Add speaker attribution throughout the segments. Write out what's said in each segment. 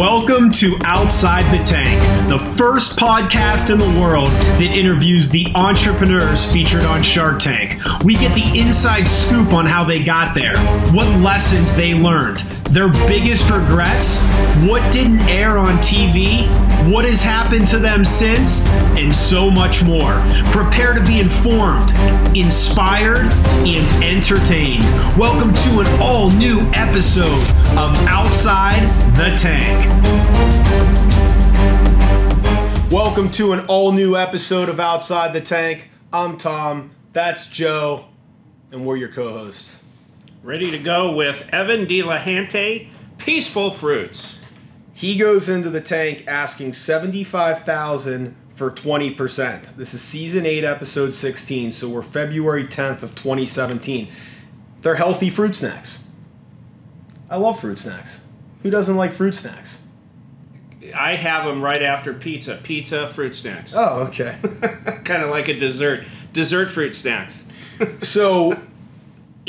Speaker 1: Welcome to Outside the Tank, the first podcast in the world that interviews the entrepreneurs featured on Shark Tank. We get the inside scoop on how they got there, what lessons they learned, their biggest regrets, what didn't air on TV, what has happened to them since, and so much more. Prepare to be informed, inspired, and entertained. Welcome to an all new episode of Outside the Tank. Welcome to an all new episode of Outside the Tank. I'm Tom, that's Joe, and we're your co hosts.
Speaker 2: Ready to go with Evan Delahanty, Peaceful Fruits.
Speaker 1: He goes into the tank asking 75,000 for 20%. This is season 8 episode 16, so we're February 10th of 2017. They're healthy fruit snacks. I love fruit snacks. Who doesn't like fruit snacks?
Speaker 2: I have them right after pizza. Pizza, fruit snacks.
Speaker 1: Oh, okay.
Speaker 2: kind of like a dessert. Dessert fruit snacks.
Speaker 1: so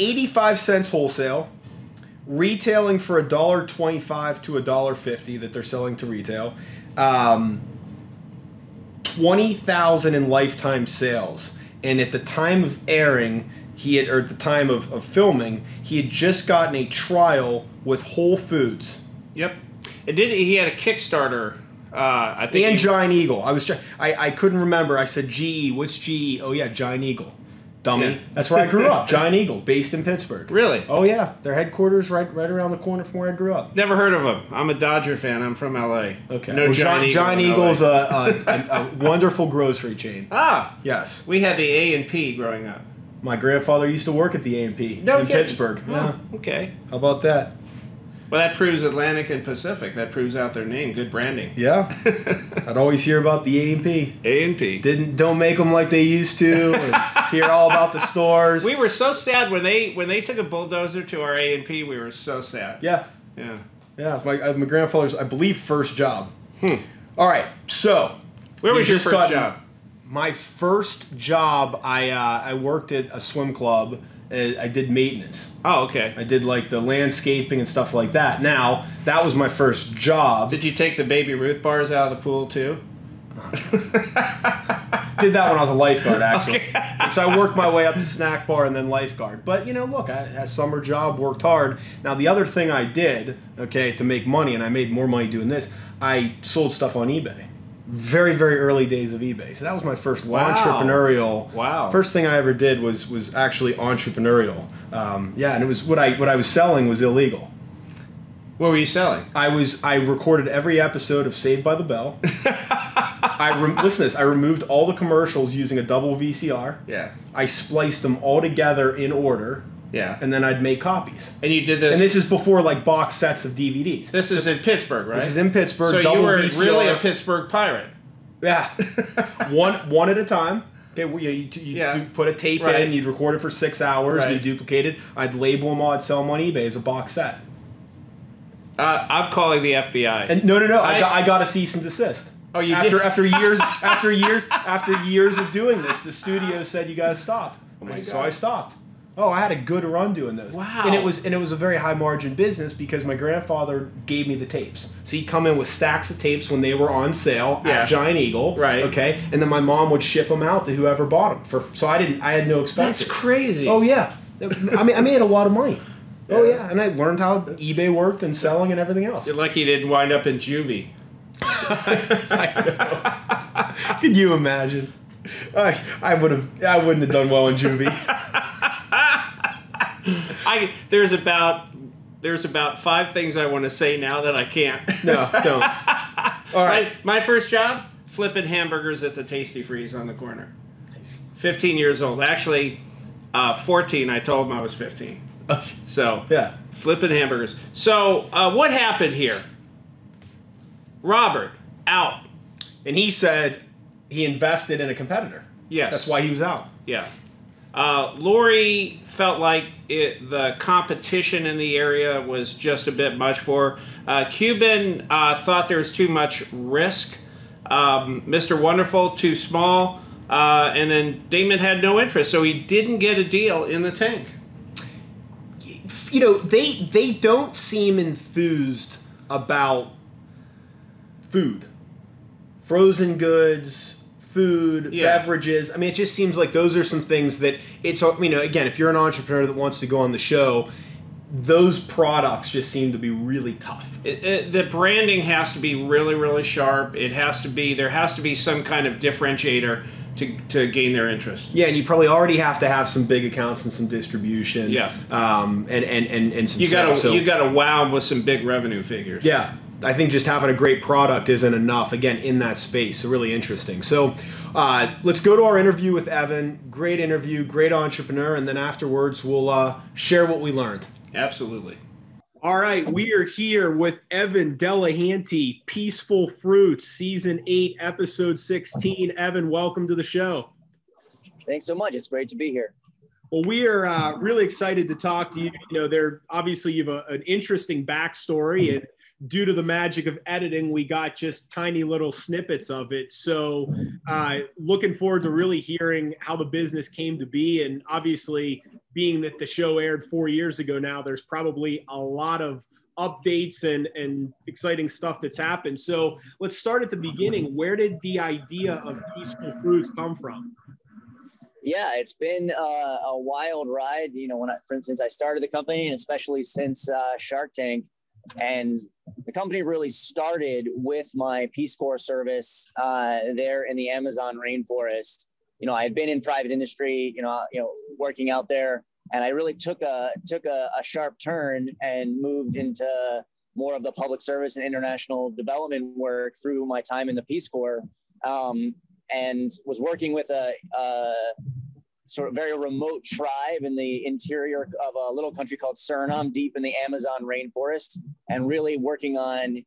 Speaker 1: 85 cents wholesale, retailing for a dollar 25 to a dollar 50 that they're selling to retail. Um, 20,000 in lifetime sales. And at the time of airing, he had, or at the time of, of filming, he had just gotten a trial with Whole Foods.
Speaker 2: Yep. It did. He had a Kickstarter. Uh, I think.
Speaker 1: And
Speaker 2: he,
Speaker 1: Giant Eagle. I was. I I couldn't remember. I said GE. What's GE? Oh yeah, Giant Eagle. Dummy.
Speaker 2: Yeah.
Speaker 1: That's where I grew up. Giant Eagle, based in Pittsburgh.
Speaker 2: Really?
Speaker 1: Oh yeah, their headquarters right right around the corner from where I grew up.
Speaker 2: Never heard of them. I'm a Dodger fan. I'm from LA.
Speaker 1: Okay.
Speaker 2: No
Speaker 1: well,
Speaker 2: Giant,
Speaker 1: Giant,
Speaker 2: Eagle.
Speaker 1: Giant. Eagle's a, a, a, a wonderful grocery chain.
Speaker 2: Ah,
Speaker 1: Yes.
Speaker 2: we had the A and P growing up.
Speaker 1: My grandfather used to work at the A&P in
Speaker 2: kidding.
Speaker 1: Pittsburgh.
Speaker 2: Oh,
Speaker 1: Yeah.
Speaker 2: Okay.
Speaker 1: How about that?
Speaker 2: Well, that proves Atlantic and Pacific. That proves out their name. Good branding.
Speaker 1: Yeah. I'd always hear about the A&P.
Speaker 2: A and P.
Speaker 1: Didn't don't make them like they used to. Hear all about the stores.
Speaker 2: We were so sad when they when they took a bulldozer to our A and P. We were so sad.
Speaker 1: yeah.
Speaker 2: Yeah.
Speaker 1: Yeah, it's my uh, my grandfather's, I believe, first job. Hmm. All right, so
Speaker 2: Where was your first
Speaker 1: got-
Speaker 2: job?
Speaker 1: My first job, I uh, I worked at a swim club. Uh, I did maintenance.
Speaker 2: Oh, okay.
Speaker 1: I did like the landscaping and stuff like that. Now that was my first job.
Speaker 2: Did you take the Baby Ruth bars out of the pool too?
Speaker 1: Did that when I was a lifeguard, actually. so I worked my way up to snack bar and then lifeguard. But you know, look, I had a summer job, worked hard. Now the other thing I did, okay, to make money, and I made more money doing this, I sold stuff on eBay. Very, very early days of eBay. So that was my first
Speaker 2: Wow.
Speaker 1: entrepreneurial.
Speaker 2: Wow.
Speaker 1: First thing I ever did was was actually entrepreneurial. Um, yeah, and it was what I what I was selling was illegal.
Speaker 2: What were you selling?
Speaker 1: I was I recorded every episode of Saved by the Bell. I rem- listen to this. I removed all the commercials using a double VCR.
Speaker 2: Yeah.
Speaker 1: I spliced them all together in order,
Speaker 2: Yeah. And,
Speaker 1: then I'd make copies.
Speaker 2: And you did this.
Speaker 1: And this is before like box sets of DVDs.
Speaker 2: this is in Pittsburgh, right?
Speaker 1: This is in Pittsburgh.
Speaker 2: So
Speaker 1: double
Speaker 2: you were
Speaker 1: VCR.
Speaker 2: really a Pittsburgh pirate.
Speaker 1: yeah, one one at a time. Okay, you, you, you
Speaker 2: Yeah.
Speaker 1: put a tape
Speaker 2: Right.
Speaker 1: in, you'd record it for six hours,
Speaker 2: Right.
Speaker 1: you duplicate it. I'd label them all, I'd sell them on eBay as a box set.
Speaker 2: Uh, I'm calling the FBI.
Speaker 1: And no, no, no, I,
Speaker 2: I-
Speaker 1: got, I got a cease and desist.
Speaker 2: Oh, you
Speaker 1: after
Speaker 2: did?
Speaker 1: after years after years after years of doing this, the studio said you guys stop.
Speaker 2: Oh my
Speaker 1: so
Speaker 2: God.
Speaker 1: I stopped. Oh, I had a good run doing this.
Speaker 2: Wow.
Speaker 1: And it was and it was a very high margin business because my grandfather gave me the tapes. So he'd come in with stacks of tapes when they were on sale
Speaker 2: Yeah.
Speaker 1: at Giant Eagle.
Speaker 2: Right.
Speaker 1: Okay. And then my mom would ship them out to whoever bought them. For so I didn't I had no expenses.
Speaker 2: That's crazy.
Speaker 1: Oh yeah. I mean I made a lot of money. Oh yeah, and I learned how eBay worked and selling and everything else.
Speaker 2: You're lucky you didn't wind up in juvie.
Speaker 1: Could you imagine? I I would have I wouldn't have done well in juvie.
Speaker 2: I there's about there's about five things I want to say now that I can't.
Speaker 1: No, don't. All right.
Speaker 2: My, my first job, flipping hamburgers at the Tasty Freeze on the corner. Nice. 15 years old. Actually, uh, 14. I told him I was 15. So
Speaker 1: Yeah.
Speaker 2: flipping hamburgers. So uh, what happened here? Robert out.
Speaker 1: And he said he invested in a competitor.
Speaker 2: Yes.
Speaker 1: That's why he was out.
Speaker 2: Yeah. Uh, Lori felt like it, the competition in the area was just a bit much for her. Uh, Cuban uh, thought there was too much risk. Um, Mr. Wonderful, too small. Uh, and then Daymond had no interest, so he didn't get a deal in the tank.
Speaker 1: You know, they they don't seem enthused about food, frozen goods, food,
Speaker 2: Yeah.
Speaker 1: beverages. I mean, it just seems like those are some things that it's. You know, again, if you're an entrepreneur that wants to go on the show, those products just seem to be really tough.
Speaker 2: It, it, the branding has to be really, really sharp. It has to be there has to be some kind of differentiator to, to gain their interest.
Speaker 1: Yeah, and you probably already have to have some big accounts and some distribution.
Speaker 2: Yeah.
Speaker 1: um, and and and, and some
Speaker 2: You got to
Speaker 1: sales. So-
Speaker 2: you got to wow with some big revenue figures.
Speaker 1: Yeah, I think just having a great product isn't enough. Again, in that space, so really interesting. So, uh, let's go to our interview with Evan. Great interview, great entrepreneur, and then afterwards we'll uh, share what we learned.
Speaker 2: absolutely.
Speaker 3: All right, we are here with Evan Delahanty, Peaceful Fruits, Season 8, Episode 16. Evan, welcome to the show.
Speaker 4: Thanks so much. It's great to be here.
Speaker 3: Well, we are uh, really excited to talk to you. You know, there obviously you have a, an interesting backstory, and due to the magic of editing, we got just tiny little snippets of it. So, uh, looking forward to really hearing how the business came to be, and obviously, being that the show aired four years ago now, there's probably a lot of updates and and exciting stuff that's happened. So, let's start at the beginning. Where did the idea of Peaceful Fruits come from?
Speaker 4: Yeah, it's been uh, a wild ride. You know, when I, for instance, I started the company, and especially since uh, Shark Tank, and the company really started with my Peace Corps service uh, there in the Amazon rainforest. You know, I had been in private industry, you know, you know, working out there, and I really took a took a, a sharp turn and moved into more of the public service and international development work through my time in the Peace Corps. Um, and was working with a, a sort of very remote tribe in the interior of a little country called Suriname, deep in the Amazon rainforest, and really working on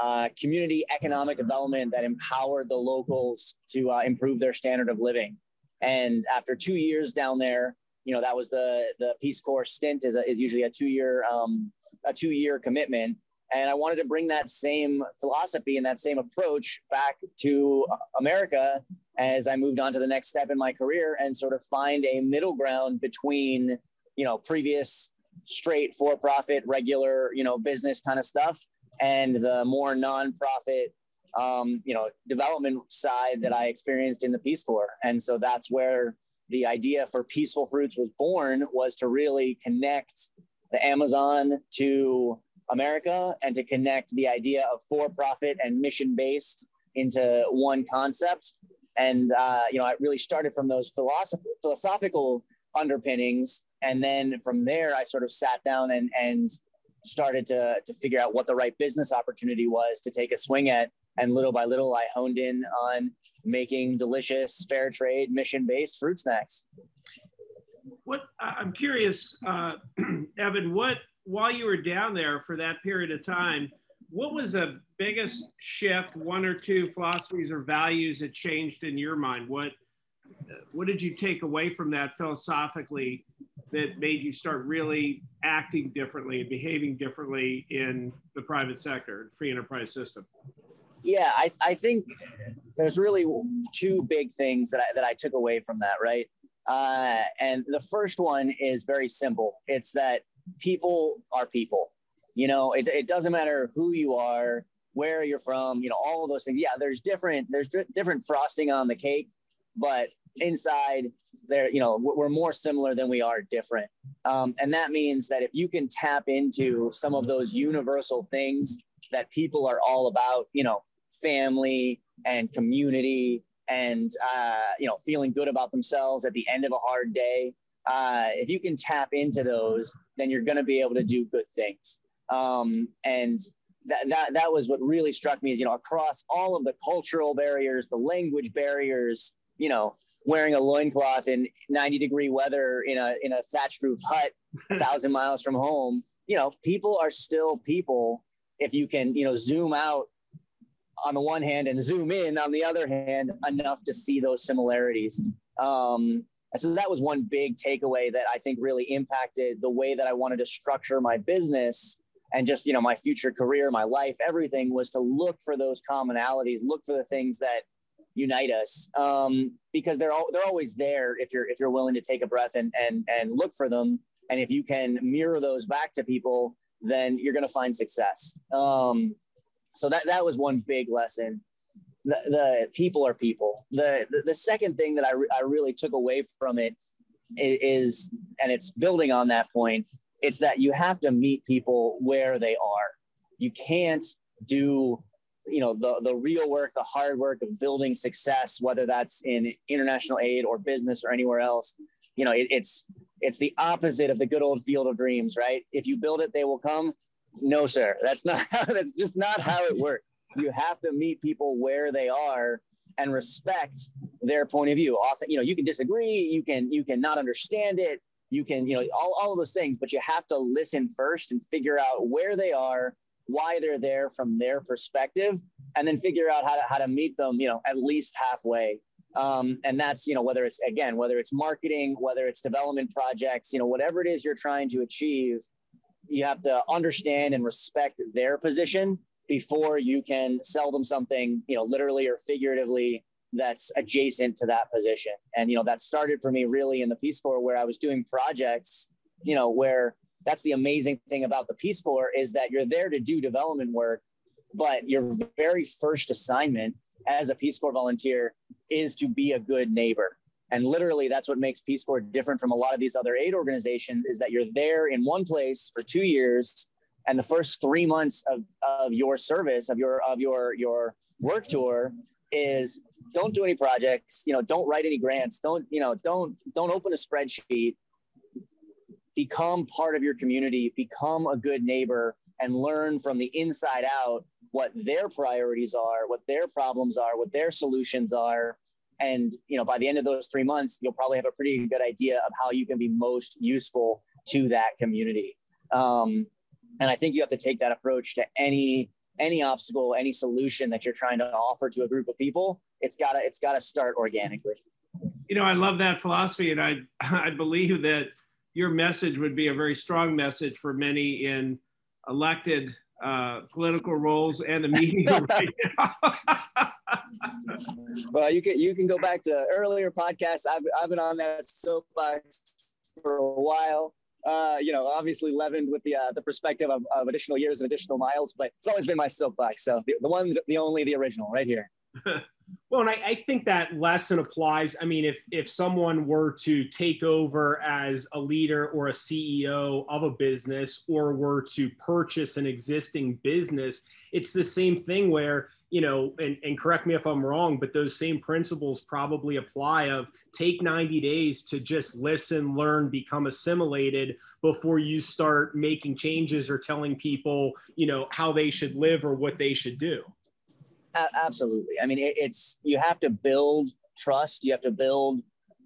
Speaker 4: uh, community economic development that empowered the locals to uh, improve their standard of living. And after two years down there, you know that was the the Peace Corps stint is, a, is usually a two year um, a two year commitment. And I wanted to bring that same philosophy and that same approach back to America as I moved on to the next step in my career and sort of find a middle ground between, you know, previous straight for profit, regular, you know, business kind of stuff and the more nonprofit, um, you know, development side that I experienced in the Peace Corps. And so that's where the idea for Peaceful Fruits was born was to really connect the Amazon to America and to connect the idea of for-profit and mission-based into one concept. And uh, you know, I really started from those philosoph- philosophical underpinnings, and then from there, I sort of sat down and and started to to figure out what the right business opportunity was to take a swing at. And little by little, I honed in on making delicious, fair trade, mission-based fruit snacks.
Speaker 5: What I'm curious, uh, Evan, what while you were down there for that period of time, what was the biggest shift, one or two philosophies or values that changed in your mind? What what did you take away from that philosophically that made you start really acting differently and behaving differently in the private sector, free enterprise system?
Speaker 4: Yeah, I, I think there's really two big things that I, that I took away from that, right? Uh, and the first one is very simple. It's that people are people. You know, it, it doesn't matter who you are, where you're from, you know, all of those things. Yeah, there's different there's di- different frosting on the cake, but inside there, you know, we're we're more similar than we are different. Um, and that means that if you can tap into some of those universal things that people are all about, you know, family and community and uh, you know feeling good about themselves at the end of a hard day uh, if you can tap into those then you're going to be able to do good things um, and that, that that was what really struck me is you know across all of the cultural barriers the language barriers you know wearing a loincloth in 90 degree weather in a in a thatched roof hut a thousand miles from home you know people are still people if you can you know zoom out on the one hand and zoom in on the other hand enough to see those similarities. Um, and so that was one big takeaway that i think really impacted the way that i wanted to structure my business and just you know my future career my life everything was to look for those commonalities look for the things that unite us um, because they're all, they're always there if you're if you're willing to take a breath and and and look for them and if you can mirror those back to people then you're going to find success um, so that that was one big lesson. The, the people are people. The, the, the second thing that I, re- I really took away from it is, and it's building on that point, it's that you have to meet people where they are. You can't do you know the the real work the hard work of building success whether that's in international aid or business or anywhere else. You know it, it's it's the opposite of the good old field of dreams right? If you build it they will come. No sir. That's not how, that's just not how it works. You have to meet people where they are and respect their point of view. Often you know you can disagree you can you can not understand it you can you know all, all of those things but you have to listen first and figure out where they are why they're there from their perspective and then figure out how to, how to meet them you know at least halfway. Um, and that's you know whether it's again whether it's marketing whether it's development projects you know whatever it is you're trying to achieve you have to understand and respect their position before you can sell them something you know literally or figuratively that's adjacent to that position and you know that started for me really in the peace corps where i was doing projects you know where that's the amazing thing about the Peace Corps is that you're there to do development work, but your very first assignment as a Peace Corps volunteer is to be a good neighbor. And literally, that's what makes Peace Corps different from a lot of these other aid organizations is that you're there in one place for two years, and the first three months of, of your service of your of your your work tour is don't do any projects you know don't write any grants don't you know don't don't open a spreadsheet become part of your community, become a good neighbor, and learn from the inside out what their priorities are, what their problems are, what their solutions are. And you know, by the end of those three months, you'll probably have a pretty good idea of how you can be most useful to that community. Um, and I think you have to take that approach to any any obstacle, any solution that you're trying to offer to a group of people. It's gotta it's gotta start organically.
Speaker 5: You know, I love that philosophy, and I I believe that your message would be a very strong message for many in elected uh, political roles and the media right
Speaker 4: now. well, you can you can go back to earlier podcasts. I've I've been on that soapbox for a while. Uh, you know, obviously leavened with the uh, the perspective of, of additional years and additional miles, but it's always been my soapbox. So the, the one, the only, the original, right here.
Speaker 3: Well, and I, I, think that lesson applies. I mean, if if someone were to take over as a leader or a CEO of a business, or were to purchase an existing business, it's the same thing where you know, and, and correct me if I'm wrong, but those same principles probably apply of take 90 days to just listen, learn, become assimilated before you start making changes or telling people, you know, how they should live or what they should do
Speaker 4: absolutely. I mean, it, it's you have to build trust. You have to build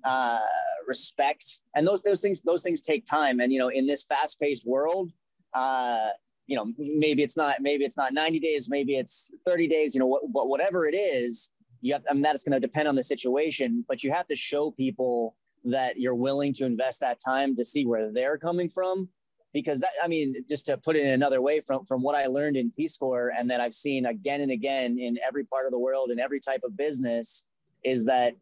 Speaker 4: uh, respect, and those those things those things take time. And you know, in this fast paced world, uh, you know, maybe it's not maybe it's not ninety days, maybe it's thirty days. You know, what, whatever it is, you have. I mean, that's going to depend on the situation, but you have to show people that you're willing to invest that time to see where they're coming from because that i mean just to put it in another way from from what i learned in peace corps and that i've seen again and again in every part of the world in every type of business is that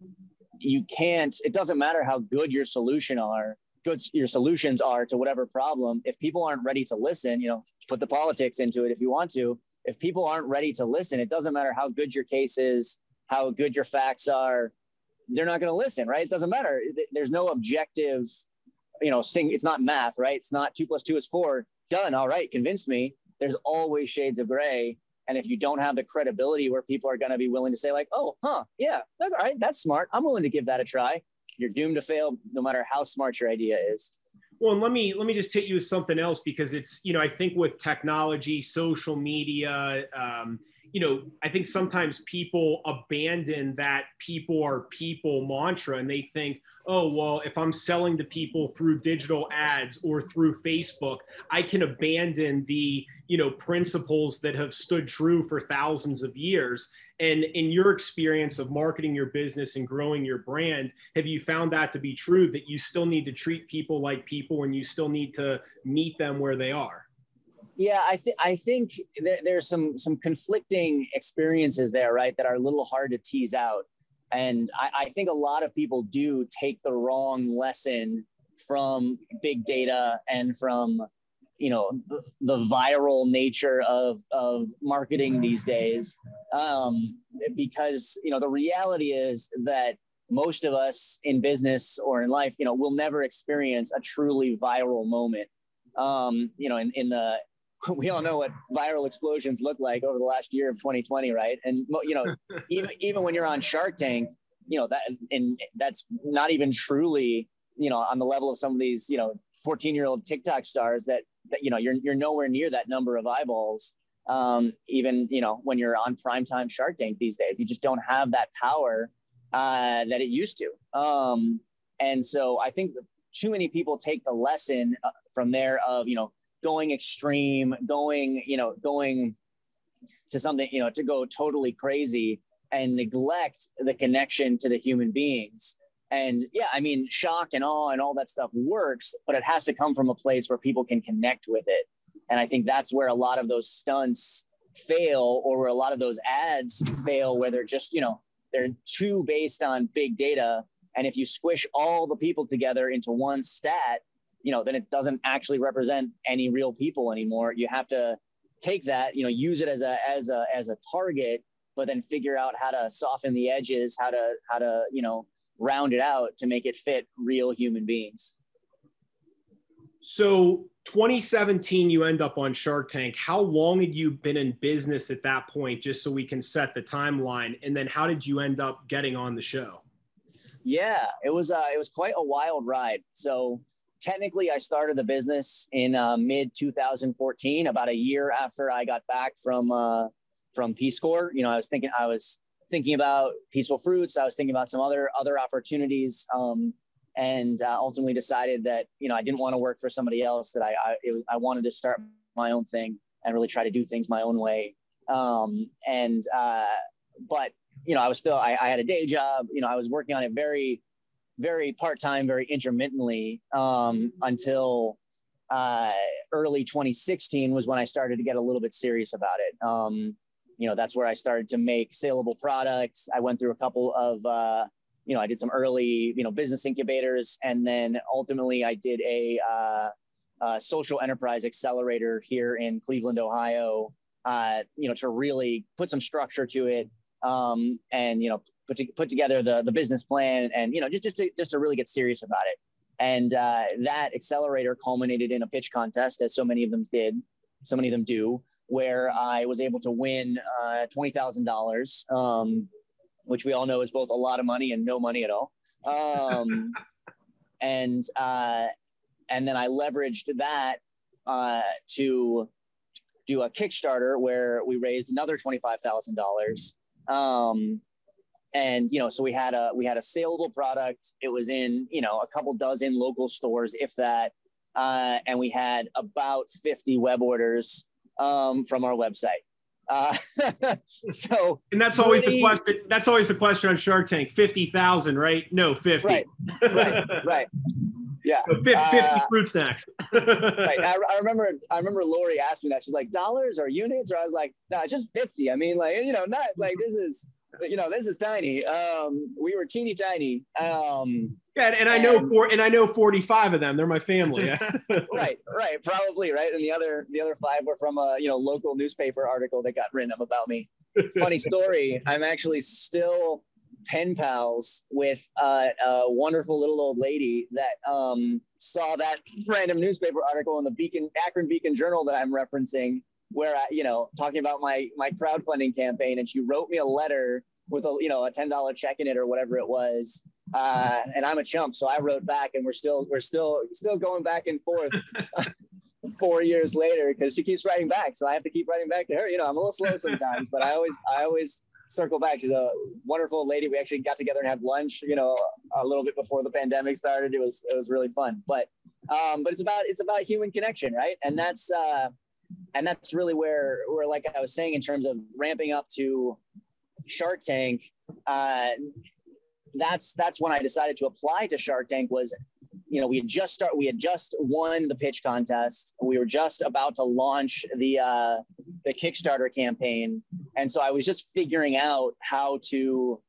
Speaker 4: you can't it doesn't matter how good your solution are good your solutions are to whatever problem if people aren't ready to listen you know put the politics into it if you want to if people aren't ready to listen it doesn't matter how good your case is how good your facts are they're not going to listen right it doesn't matter there's no objective you know, sing, it's not math, right? It's not two plus two is four. Done. All right. Convince me. There's always shades of gray. And if you don't have the credibility where people are going to be willing to say, like, oh, huh, yeah, all right, that's smart. I'm willing to give that a try. You're doomed to fail no matter how smart your idea is.
Speaker 3: Well, and let me let me just hit you with something else because it's you know I think with technology, social media, um, you know, I think sometimes people abandon that people are people mantra and they think, oh, well, if I'm selling to people through digital ads or through Facebook, I can abandon the, you know, principles that have stood true for thousands of years. And in your experience of marketing your business and growing your brand, have you found that to be true that you still need to treat people like people and you still need to meet them where they are?
Speaker 4: Yeah, I think I think there, there's some some conflicting experiences there, right? That are a little hard to tease out, and I, I think a lot of people do take the wrong lesson from big data and from you know the, the, viral nature of of marketing these days. Um, because you know the reality is that most of us in business or in life you know will never experience a truly viral moment. Um, you know in, in the we all know what viral explosions look like over the last year of 2020 right? And you know even even when you're on shark tank you know that and that's not even truly you know on the level of some of these you know 14 year old tiktok stars that that you know you're you're nowhere near that number of eyeballs. Um, even you know when you're on primetime Shark Tank these days, you just don't have that power uh, that it used to. Um, and so I think too many people take the lesson uh, from there of you know going extreme, going you know going to something you know to go totally crazy and neglect the connection to the human beings and yeah, I mean, shock and awe and all that stuff works, but it has to come from a place where people can connect with it. And I think that's where a lot of those stunts fail, or where a lot of those ads fail, where they're just, you know, they're too based on big data. And if you squish all the people together into one stat, you know, then it doesn't actually represent any real people anymore. You have to take that, you know, use it as a as a as a target, but then figure out how to soften the edges, how to how to, you know, round it out to make it fit real human beings.
Speaker 3: So 2017, you end up on Shark Tank. How long had you been in business at that point, just so we can set the timeline? And then how did you end up getting on the show?
Speaker 4: Yeah, it was uh, it was quite a wild ride. So technically, I started the business in uh, mid 2014, about a year after I got back from uh, from Peace Corps. You know, I was thinking I was thinking about peaceful fruits. I was thinking about some other other opportunities, um, and uh, ultimately decided that you know I didn't want to work for somebody else. That I I, it, I, wanted to start my own thing and really try to do things my own way. Um, and uh, but you know I was still I, I had a day job. You know I was working on it very very part time, very intermittently um, until uh, early 2016 was when I started to get a little bit serious about it. Um, you know, that's where I started to make saleable products. I went through a couple of, uh, you know, I did some early, you know, business incubators, and then ultimately I did a, uh, social enterprise accelerator here in Cleveland, Ohio. Uh, you know, to really put some structure to it, um, and you know, put to, put together the the business plan, and you know, just just to, just to really get serious about it. And uh, that accelerator culminated in a pitch contest, as so many of them did, so many of them do where I was able to win uh, $20,000, um, which we all know is both a lot of money and no money at all. Um, and, uh, and then I leveraged that uh, to do a Kickstarter where we raised another $25,000. Um, and you know, so we had a we had a saleable product. It was in you know a couple dozen local stores, if that, uh, and we had about 50 web orders um, from our website. Uh, so,
Speaker 3: and that's always the question. That's always the question on Shark Tank. Fifty thousand, right? No, fifty.
Speaker 4: Right, right, right. Yeah,
Speaker 3: so 50, 50 uh, fruit snacks.
Speaker 4: right. I, I, remember. I remember Lori asked me that. She's like, "Dollars or units?" Or I was like, "No, it's just 50. I mean, like, you know, not like this is you know, this is tiny. Um, we were teeny tiny. Um,
Speaker 3: yeah, and, and I know four, and I know forty-five of them. They're my family.
Speaker 4: right, right, probably right. And the other, the other five were from a you know local newspaper article that got written up about me. Funny story. I'm actually still pen pals with uh, a wonderful little old lady that um, saw that random newspaper article in the Beacon Akron Beacon Journal that I'm referencing where I, you know, talking about my my crowdfunding campaign, and she wrote me a letter with a you know a ten dollar check in it or whatever it was. Uh, and I'm a chump, so I wrote back, and we're still we're still still going back and forth. four years later because she keeps writing back so i have to keep writing back to her. You know i'm a little slow sometimes but i always i always circle back. She's a wonderful lady. We actually got together and had lunch you know a little bit before the pandemic started. It was it was really fun. But um but it's about it's about human connection right? And that's uh and that's really where where like I was saying in terms of ramping up to Shark Tank. Uh, that's that's when I decided to apply to Shark Tank. Was you know we had just start we had just won the pitch contest. We were just about to launch the uh, the Kickstarter campaign, and so I was just figuring out how to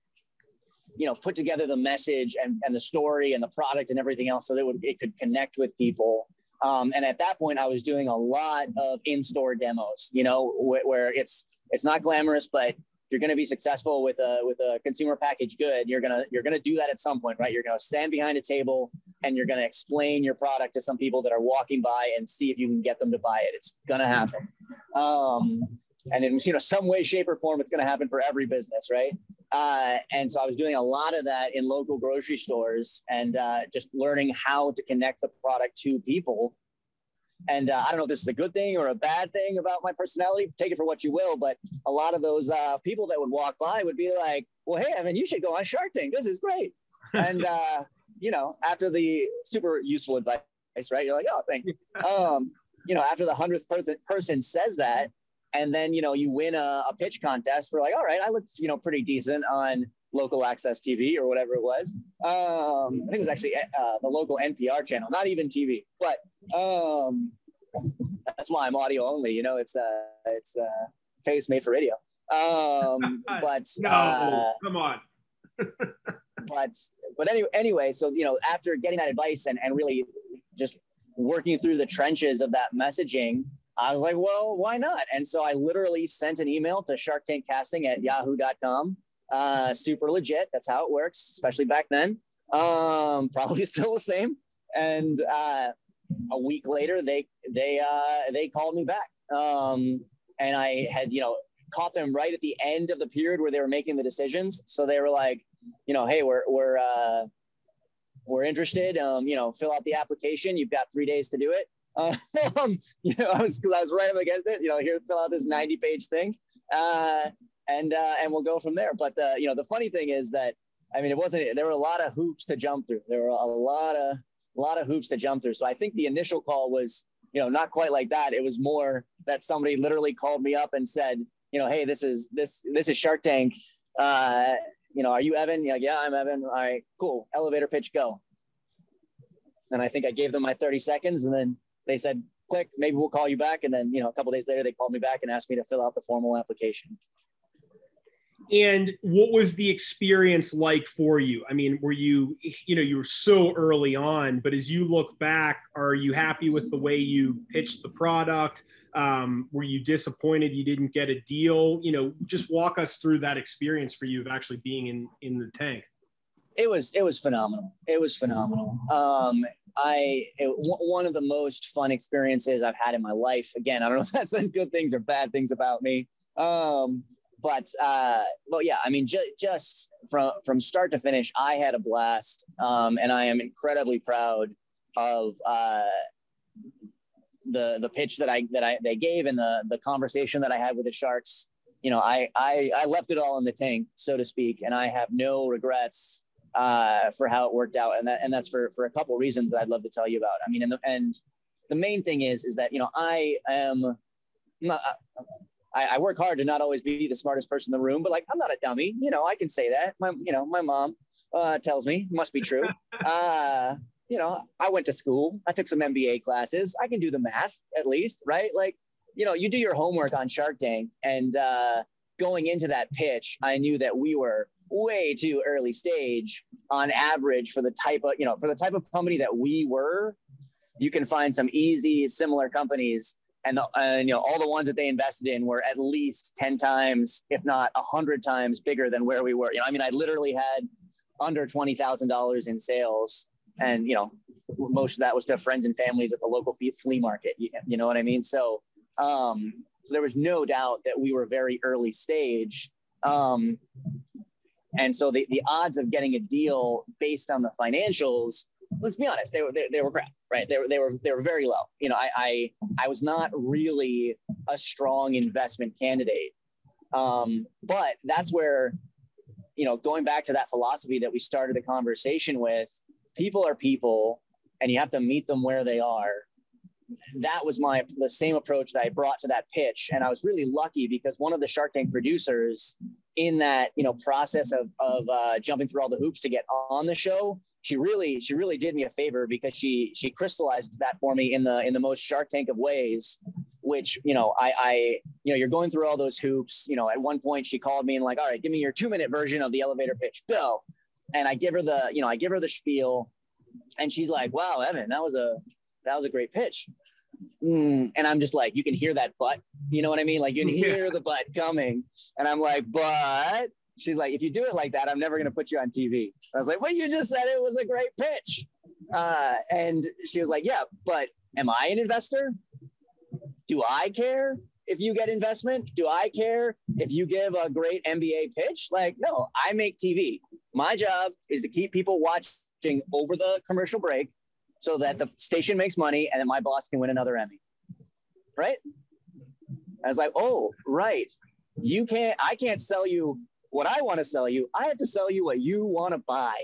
Speaker 4: you know put together the message and, and the story and the product and everything else so that it, would, it could connect with people Um, and at that point, I was doing a lot of in-store demos, you know, wh- where it's it's not glamorous, but you're going to be successful with a with a consumer package good, you're gonna you're gonna do that at some point, right? You're to stand behind a table and you're to explain your product to some people that are walking by and see if you can get them to buy it. It's to happen. Um, and in you know some way, shape, or form, it's to happen for every business, right? Uh, and so I was doing a lot of that in local grocery stores and uh, just learning how to connect the product to people. And uh, I don't know if this is a good thing or a bad thing about my personality. Take it for what you will. But a lot of those uh, people that would walk by would be like, "Well, hey, Evan, you should go on Shark Tank. This is great." and uh, you know, after the super useful advice, right? You're like, "Oh, thanks." Um, you know, after the hundredth per- person says that, and then you know you win a, a pitch contest we're like all right i looked you know pretty decent on local access tv or whatever it was. Um, i think it was actually uh, the local npr channel not even tv but um, that's why i'm audio only you know it's uh it's uh face made for radio. Um but
Speaker 5: no
Speaker 4: uh,
Speaker 5: come on.
Speaker 4: but but anyway anyway so you know after getting that advice and and really just working through the trenches of that messaging I was like, well, why not? And so I literally sent an email to Shark Tank Casting at yahoo.com. Uh, super legit. That's how it works, especially back then. Um, probably still the same. And uh, a week later, they they uh, they called me back. Um, and I had you know caught them right at the end of the period where they were making the decisions. So they were like, you know, hey, we're we're uh, we're interested. Um, you know, fill out the application. You've got three days to do it. Um, you know, I was because I was right up against it. You know, here fill out this ninety page thing, uh, and uh, and we'll go from there. But the you know the funny thing is that I mean it wasn't there were a lot of hoops to jump through. There were a lot of a lot of hoops to jump through. So I think the initial call was you know not quite like that. It was more that somebody literally called me up and said you know hey this is this this is Shark Tank. Uh, you know, are you Evan? Like, yeah, I'm Evan. All right, cool. Elevator pitch, go. And I think I gave them my 30 seconds and then they said, click, maybe we'll call you back. And then, you know, a couple days later, they called me back and asked me to fill out the formal application.
Speaker 3: And what was the experience like for you? I mean, were you, you know, you were so early on, but as you look back, are you happy with the way you pitched the product? Um, were you disappointed you didn't get a deal? You know, just walk us through that experience for you of actually being in in the tank.
Speaker 4: It was it was phenomenal. It was phenomenal. Um, I it, w- one of the most fun experiences I've had in my life. Again, I don't know if that says good things or bad things about me. Um, but uh, yeah, I mean, ju- just from from start to finish, I had a blast, um, and I am incredibly proud of uh, the the pitch that I that I they gave and the the conversation that I had with the Sharks. You know, I I I left it all in the tank, so to speak, and I have no regrets uh, for how it worked out, and that and that's for for a couple reasons that I'd love to tell you about. I mean, and the and the main thing is is that you know I am not. I, I work hard to not always be the smartest person in the room, but like I'm not a dummy. You know, I can say that. My you know my mom uh, tells me must be true. Uh, you know, I went to school. I took some MBA classes. I can do the math at least, right? Like, you know, you do your homework on Shark Tank, and uh, going into that pitch, I knew that we were way too early stage on average for the type of you know for the type of company that we were you can find some easy similar companies and, the, and you know all the ones that they invested in were at least 10 times if not 100 times bigger than where we were. You know i mean i literally had under $20000 in sales and you know most of that was to friends and families at the local flea market you, you know what i mean? So um so there was no doubt that we were very early stage. Um and so the, the odds of getting a deal based on the financials, let's be honest, they were they, they were crap, right? They were they were they were very low. You know, I I, I was not really a strong investment candidate. Um, but that's where, you know, going back to that philosophy that we started the conversation with, people are people and you have to meet them where they are. That was my the same approach that I brought to that pitch. And I was really lucky because one of the Shark Tank producers in that you know process of of uh, jumping through all the hoops to get on the show she really she really did me a favor because she she crystallized that for me in the in the most shark tank of ways which you know i i you know you're going through all those hoops you know at one point she called me and like all right give me your two minute version of the elevator pitch go and i give her the you know i give her the spiel and she's like wow evan that was a that was a great pitch. Mm, and I'm just like, you can hear that butt. You know what I mean? Like you can hear the butt coming. And I'm like, but she's like, if you do it like that, I'm never going to put you on TV. I was like, well, you just said it was a great pitch. Uh, and she was like, yeah, but am I an investor? Do I care if you get investment? Do I care if you give a great MBA pitch? Like, no, I make TV. My job is to keep people watching over the commercial break so that the station makes money and then my boss can win another Emmy. Right? I was like, oh, right. You can't, I can't sell you what I want to sell you. I have to sell you what you want to buy.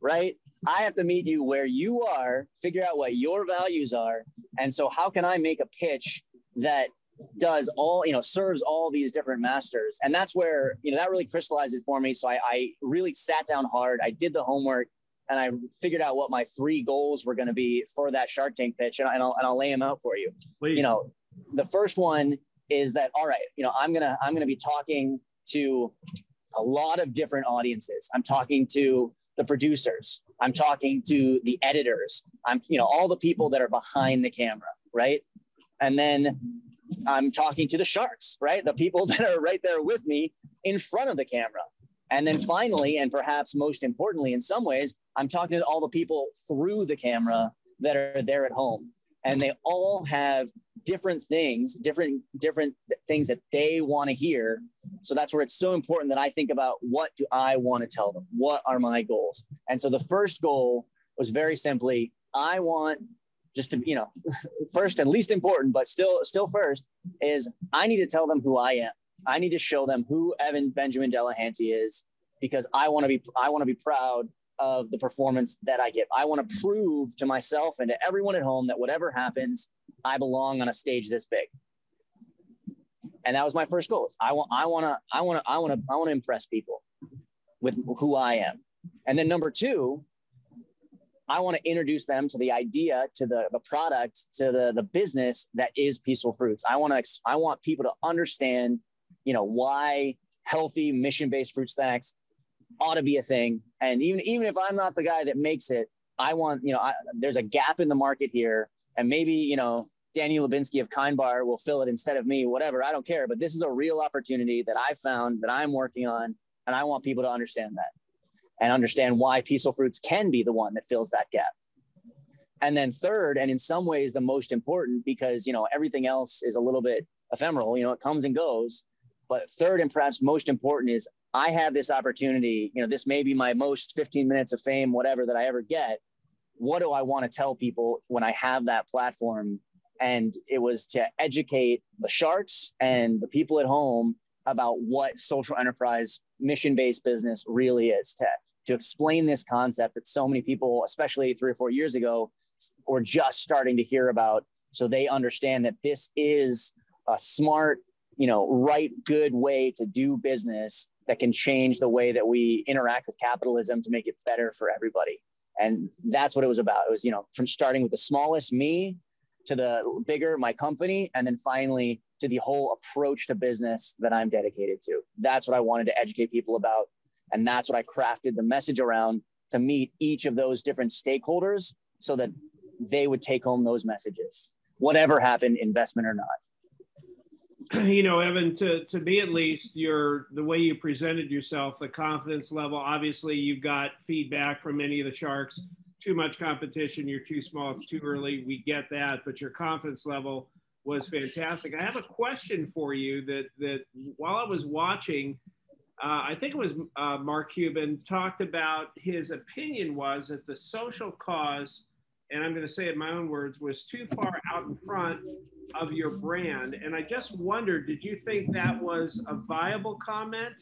Speaker 4: Right? I have to meet you where you are, figure out what your values are. And so, how can I make a pitch that does all, you know, serves all these different masters? And that's where, you know, that really crystallized it for me. So, I, I really sat down hard. I did the homework and I figured out what my three goals were going to be for that Shark Tank pitch. And, I'll, and I'll lay them out for you. Please. You know, the first one is that, all right, you know, I'm to, I'm to be talking to a lot of different audiences. I'm talking to the producers. I'm talking to the editors. I'm, you know, all the people that are behind the camera, right? And then I'm talking to the sharks, right? The people that are right there with me in front of the camera. And then finally, and perhaps most importantly, in some ways, I'm talking to all the people through the camera that are there at home. And they all have different things, different different things that they want to hear. So that's where it's so important that I think about what do I want to tell them? What are my goals? And so the first goal was very simply I want just to you know first and least important but still still first is I need to tell them who I am. I need to show them who Evan Benjamin Delahanty is because I want to be I want to be proud of the performance that I give. I want to prove to myself and to everyone at home that whatever happens, I belong on a stage this big. And that was my first goal. I want, I want to, I want to, I want to, I want to impress people with who I am. And then number two, I want to introduce them to the idea, to the, the product, to the, the business that is Peaceful Fruits. I want to, I want people to understand, you know, why healthy mission-based fruit snacks ought to be a thing. And even even if I'm not the guy that makes it, I want you know I, there's a gap in the market here, and maybe you know Danny Lubetzky of Kind Bar will fill it instead of me. Whatever, I don't care. But this is a real opportunity that I found that I'm working on, and I want people to understand that and understand why Peaceful Fruits can be the one that fills that gap. And then third, and in some ways the most important, because you know everything else is a little bit ephemeral. You know, it comes and goes. But third, and perhaps most important, is I have this opportunity, you know, this may be my most 15 minutes of fame, whatever that I ever get. What do I want to tell people when I have that platform? And it was to educate the sharks and the people at home about what social enterprise mission based business really is to, to explain this concept that so many people, especially three or four years ago, were just starting to hear about. So they understand that this is a smart, you know, right, good way to do business that can change the way that we interact with capitalism to make it better for everybody. And that's what it was about. It was, you know, from starting with the smallest me to the bigger my company, and then finally to the whole approach to business that I'm dedicated to. That's what I wanted to educate people about. And that's what I crafted the message around to meet each of those different stakeholders so that they would take home those messages, whatever happened, investment or not.
Speaker 5: you know, Evan, to, to me at least, your the way you presented yourself, the confidence level. Obviously, you've got feedback from many of the sharks. Too much competition. You're too small. It's too early. We get that, but your confidence level was fantastic. I have a question for you. That that while I was watching, uh, I think it was uh, Mark Cuban talked about his opinion was that the social cause, and I'm going to say it in my own words, was too far out in front of your brand. And I just wondered, did you think that was a viable comment?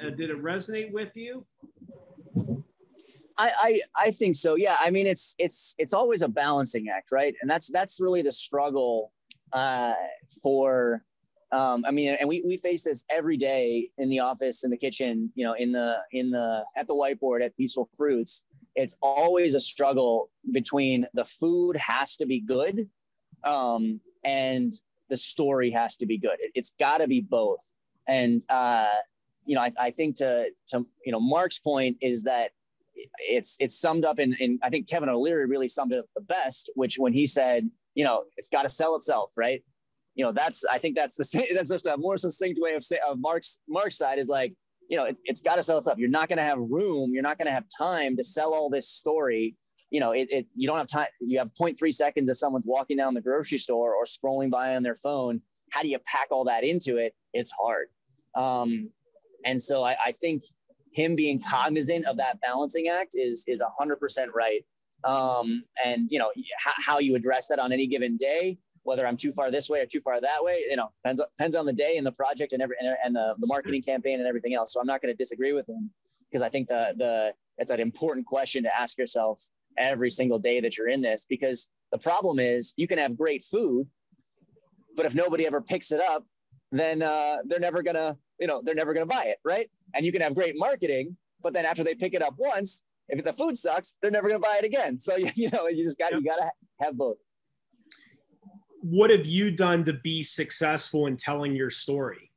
Speaker 5: Uh, did it resonate with you?
Speaker 4: I, I I think so. Yeah. I mean, it's it's it's always a balancing act, right? And that's that's really the struggle uh, for. Um, I mean, and we, we face this every day in the office, in the kitchen, you know, in the in the at the whiteboard at Peaceful Fruits. It's always a struggle between the food has to be good, um, and the story has to be good. It, has got to be both. And uh, you know, I, I think to to you know Mark's point is that it's it's summed up in, in I think Kevin O'Leary really summed it up the best, which when he said, you know, it's got to sell itself, right? You know, that's I think that's the same, that's just a more succinct way of saying of Mark's Mark's side is like, you know, it, has got to sell itself. You're not going to have room. You're not going to have time to sell all this story. You know, it, it you don't have time. You have 0.3 seconds as someone's walking down the grocery store or scrolling by on their phone. How do you pack all that into it? It's hard. Um, and so I, I think him being cognizant of that balancing act is is a hundred percent right. Um, and you know how, how you address that on any given day, whether I'm too far this way or too far that way, you know, depends depends on the day and the project and every and, and the, the marketing campaign and everything else. So I'm not going to disagree with him because I think the the it's an important question to ask yourself every single day that you're in this because the problem is you can have great food, but if nobody ever picks it up, then uh, they're never gonna you know they're never gonna buy it, right? and you can have great marketing, but then after they pick it up once, if the food sucks, they're never to buy it again. So you know, you just got yep. you got to have both.
Speaker 3: What have you done to be successful in telling your story?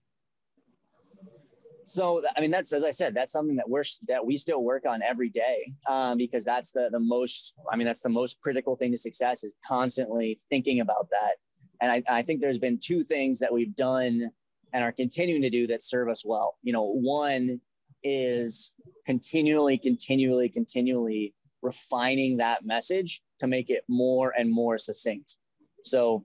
Speaker 4: So I mean, that's as I said, that's something that we're that we still work on every day um, because that's the the most. I mean, that's the most critical thing to success is constantly thinking about that. And I, I think there's been two things that we've done and are continuing to do that serve us well. You know, one is continually, continually, continually refining that message to make it more and more succinct. So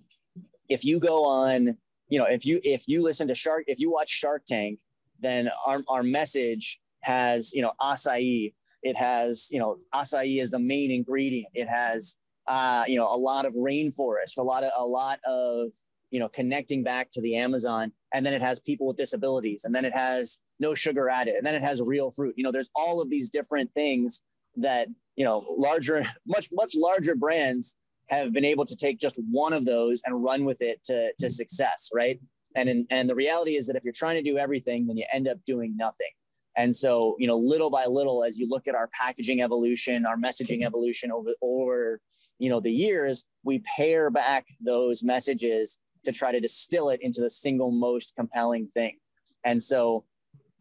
Speaker 4: if you go on, you know, if you if you listen to Shark, if you watch Shark Tank, then our, our message has, you know, acai. It has, you know, acai is the main ingredient. It has uh, you know, a lot of rainforest, a lot of a lot of you know, connecting back to the Amazon. And then it has people with disabilities. And then it has no sugar added. And then it has real fruit. You know, there's all of these different things that, you know, larger, much, much larger brands have been able to take just one of those and run with it to, to success. Right. And, in, and the reality is that if you're trying to do everything, then you end up doing nothing. And so, you know, little by little, as you look at our packaging evolution, our messaging evolution over, over, you know, the years, we pare back those messages to try to distill it into the single most compelling thing. And so,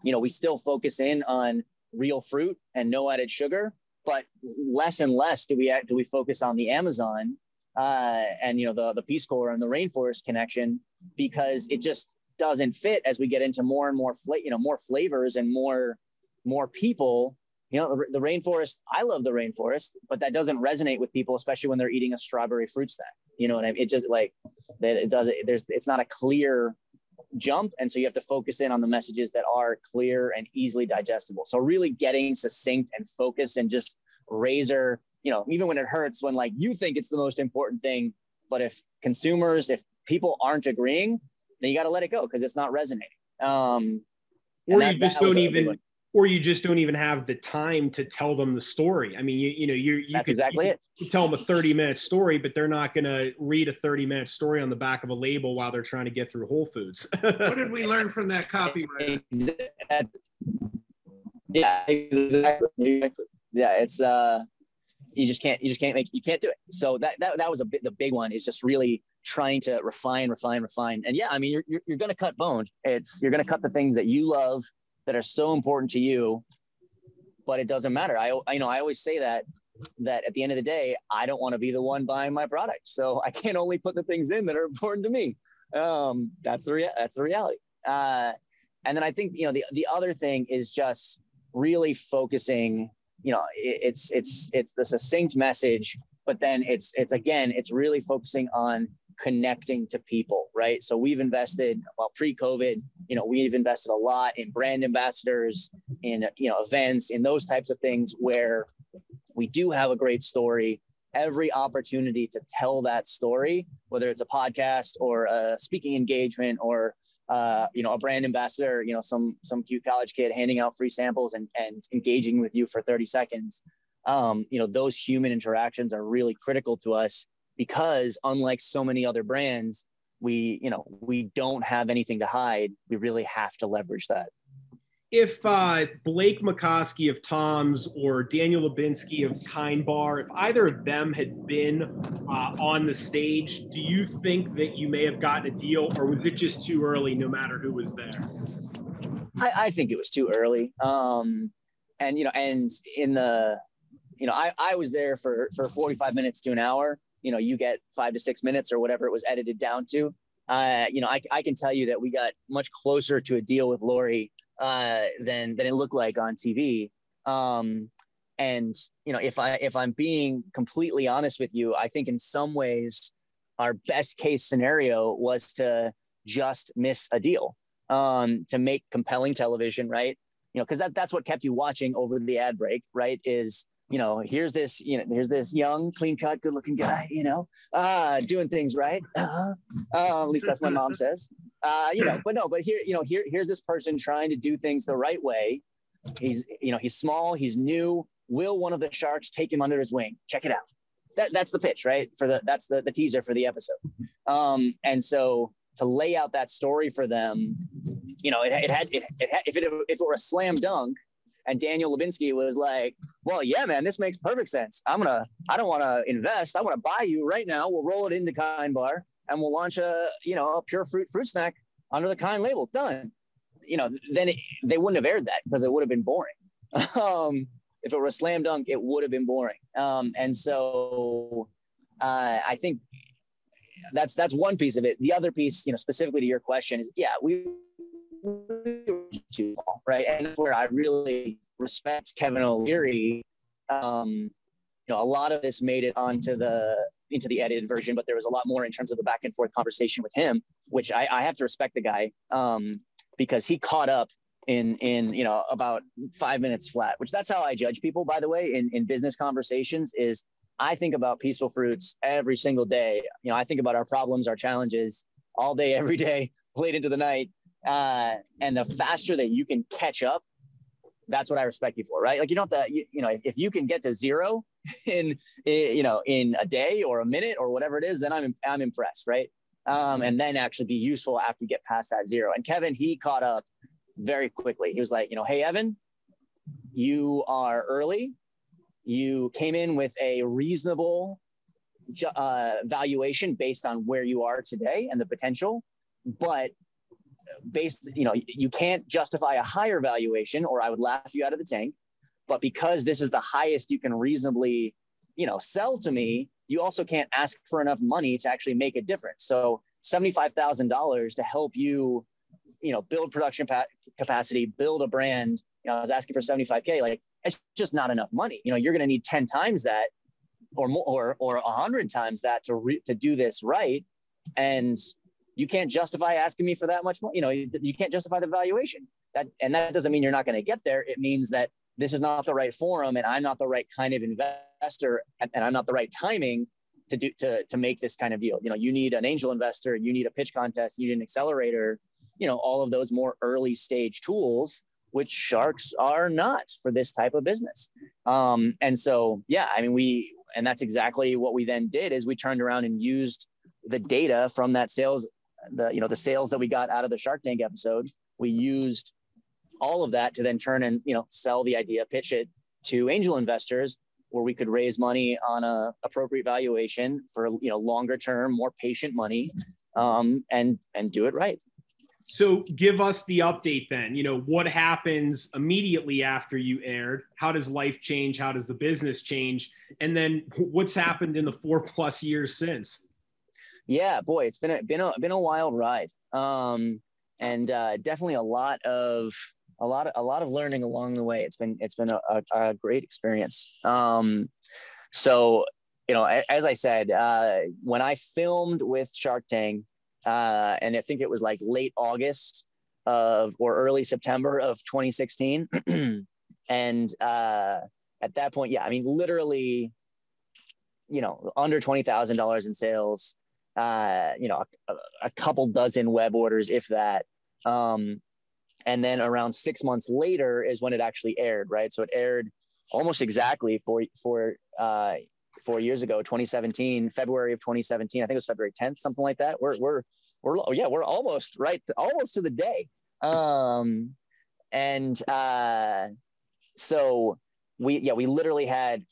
Speaker 4: you know, we still focus in on real fruit and no added sugar, but less and less do we do we focus on the Amazon uh, and you know the the Peace Corps and the rainforest connection because it just doesn't fit as we get into more and more fla- you know more flavors and more more people you know the, the, rainforest i love the rainforest but that doesn't resonate with people especially when they're eating a strawberry fruit snack you know, and it just like that it does it. There's it's not a clear jump, and so you have to focus in on the messages that are clear and easily digestible. So really getting succinct and focused and just razor. You know, even when it hurts, when like you think it's the most important thing, but if consumers, if people aren't agreeing, then you got to let it go because it's not resonating. Um,
Speaker 3: or you just don't even or you just don't even have the time to tell them the story. I mean, you you know, you you
Speaker 4: That's
Speaker 3: could,
Speaker 4: exactly
Speaker 3: you,
Speaker 4: it.
Speaker 3: You tell them a 30 minute story, but they're not going to read a 30 minute story on the back of a label while they're trying to get through Whole Foods.
Speaker 5: what did we learn from that copywriter?
Speaker 4: Yeah, exactly. Yeah, it's uh you just can't you just can't make you can't do it. So that that, that was a bit the big one is just really trying to refine, refine, refine. And yeah, I mean you're you're, you're gonna cut bones. It's you're gonna cut the things that you love that are so important to you but it doesn't matter i, I you know i always say that that at the end of the day i don't want to be the one buying my product so i can't only put the things in that are important to me um, that's the rea- that's the reality uh, and then i think you know the, the other thing is just really focusing you know it, it's it's it's the succinct message but then it's it's again it's really focusing on connecting to people, right? So we've invested, well, pre-COVID, you know, we've invested a lot in brand ambassadors, in you know, events, in those types of things where we do have a great story. Every opportunity to tell that story, whether it's a podcast or a speaking engagement or uh, you know, a brand ambassador, you know, some some cute college kid handing out free samples and and engaging with you for 30 seconds. Um, you know, those human interactions are really critical to us because unlike so many other brands, we, you know, we don't have anything to hide. We really have to leverage that.
Speaker 3: If uh, Blake Mycoskie of Tom's or Daniel Lubetzky of Kind Bar, if either of them had been uh, on the stage, do you think that you may have gotten a deal, or was it just too early, no matter who was there?
Speaker 4: I, I think it was too early. Um, and you know, and in the you know, I, I was there for, for 45 minutes to an hour, you know, you get five to six minutes or whatever it was edited down to. Uh, you know, I, I can tell you that we got much closer to a deal with Lori uh, than than it looked like on TV. Um, and you know, if I if I'm being completely honest with you, I think in some ways our best case scenario was to just miss a deal um, to make compelling television, right? You know, because that, that's what kept you watching over the ad break, right? Is you know, here's this, you know, here's this young, clean cut, good looking guy, you know, uh, doing things right. Uh, uh, at least that's what mom says. Uh, you know, but no, but here, you know, here, here's this person trying to do things the right way. He's, you know, he's small, he's new. Will one of the sharks take him under his wing? Check it out. That, that's the pitch, right? For the that's the, the teaser for the episode. Um, and so to lay out that story for them, you know, it, it had it, it had, if it if it were a slam dunk, and Daniel Lubetzky was like, well, yeah, man, this makes perfect sense. I'm going to, I don't want to invest. I want to buy you right now. We'll roll it into Kind Bar and we'll launch a, you know, a pure fruit fruit snack under the Kind label. Done. You know, then it, they wouldn't have aired that because it would have been boring. um, if it were a slam dunk, it would have been boring. Um, and so uh, I think that's that's one piece of it. The other piece, you know, specifically to your question is, yeah, we too small, right? And that's where I really respect Kevin O'Leary. Um, you know, a lot of this made it onto the into the edited version, but there was a lot more in terms of the back and forth conversation with him, which I, I have to respect the guy um, because he caught up in in you know about five minutes flat. Which that's how I judge people, by the way, in in business conversations. Is I think about peaceful fruits every single day. You know, I think about our problems, our challenges all day, every day, late into the night. Uh, and the faster that you can catch up, that's what I respect you for, right? Like you don't have to, you, you know, if, if, you can get to zero in, in, you know, in a day or a minute or whatever it is, then I'm, I'm impressed, right? Um, and then actually be useful after you get past that zero. And Kevin, he caught up very quickly. He was like, you know, hey, Evan, you are early. You came in with a reasonable uh, valuation based on where you are today and the potential, but based, you know, you can't justify a higher valuation or I would laugh you out of the tank. But because this is the highest you can reasonably, you know, sell to me, you also can't ask for enough money to actually make a difference. So $75,000 to help you, you know, build production pa- capacity, build a brand. You know, I was asking for 75K, like it's just not enough money. You know, you're going to need 10 times that or more, or, or a hundred times that to re- to do this right. And you can't justify asking me for that much money. You know, you, you can't justify the valuation. That and that doesn't mean you're not going to get there. It means that this is not the right forum, and I'm not the right kind of investor, and, and I'm not the right timing to do to to make this kind of deal. You know, you need an angel investor, you need a pitch contest, you need an accelerator. You know, all of those more early stage tools, which sharks are not for this type of business. Um, and so, yeah, I mean, we and that's exactly what we then did is we turned around and used the data from that sales the you know the sales that we got out of the Shark Tank episode, we used all of that to then turn and you know sell the idea, pitch it to angel investors where we could raise money on a appropriate valuation for you know longer term, more patient money, um, and and do it right.
Speaker 3: So give us the update then. You know, what happens immediately after you aired? How does life change? How does the business change? And then what's happened in the four plus years since?
Speaker 4: Yeah, boy, it's been a, been a been a wild ride, um, and uh, definitely a lot of a lot of a lot of learning along the way. It's been it's been a, a, a great experience. Um, so you know, as I said, uh, when I filmed with Shark Tank, uh, and I think it was like late August of or early September of 2016, and uh, at that point, yeah, I mean, literally, you know, under twenty thousand dollars in sales uh, you know, a, a, couple dozen web orders, if that. Um, and then around six months later is when it actually aired, right? So it aired almost exactly for for uh, four years ago, 2017, February of 2017. I think it was February 10th, something like that. We're we're we're yeah, we're almost right, almost to the day. Um, and uh, so we yeah, we literally had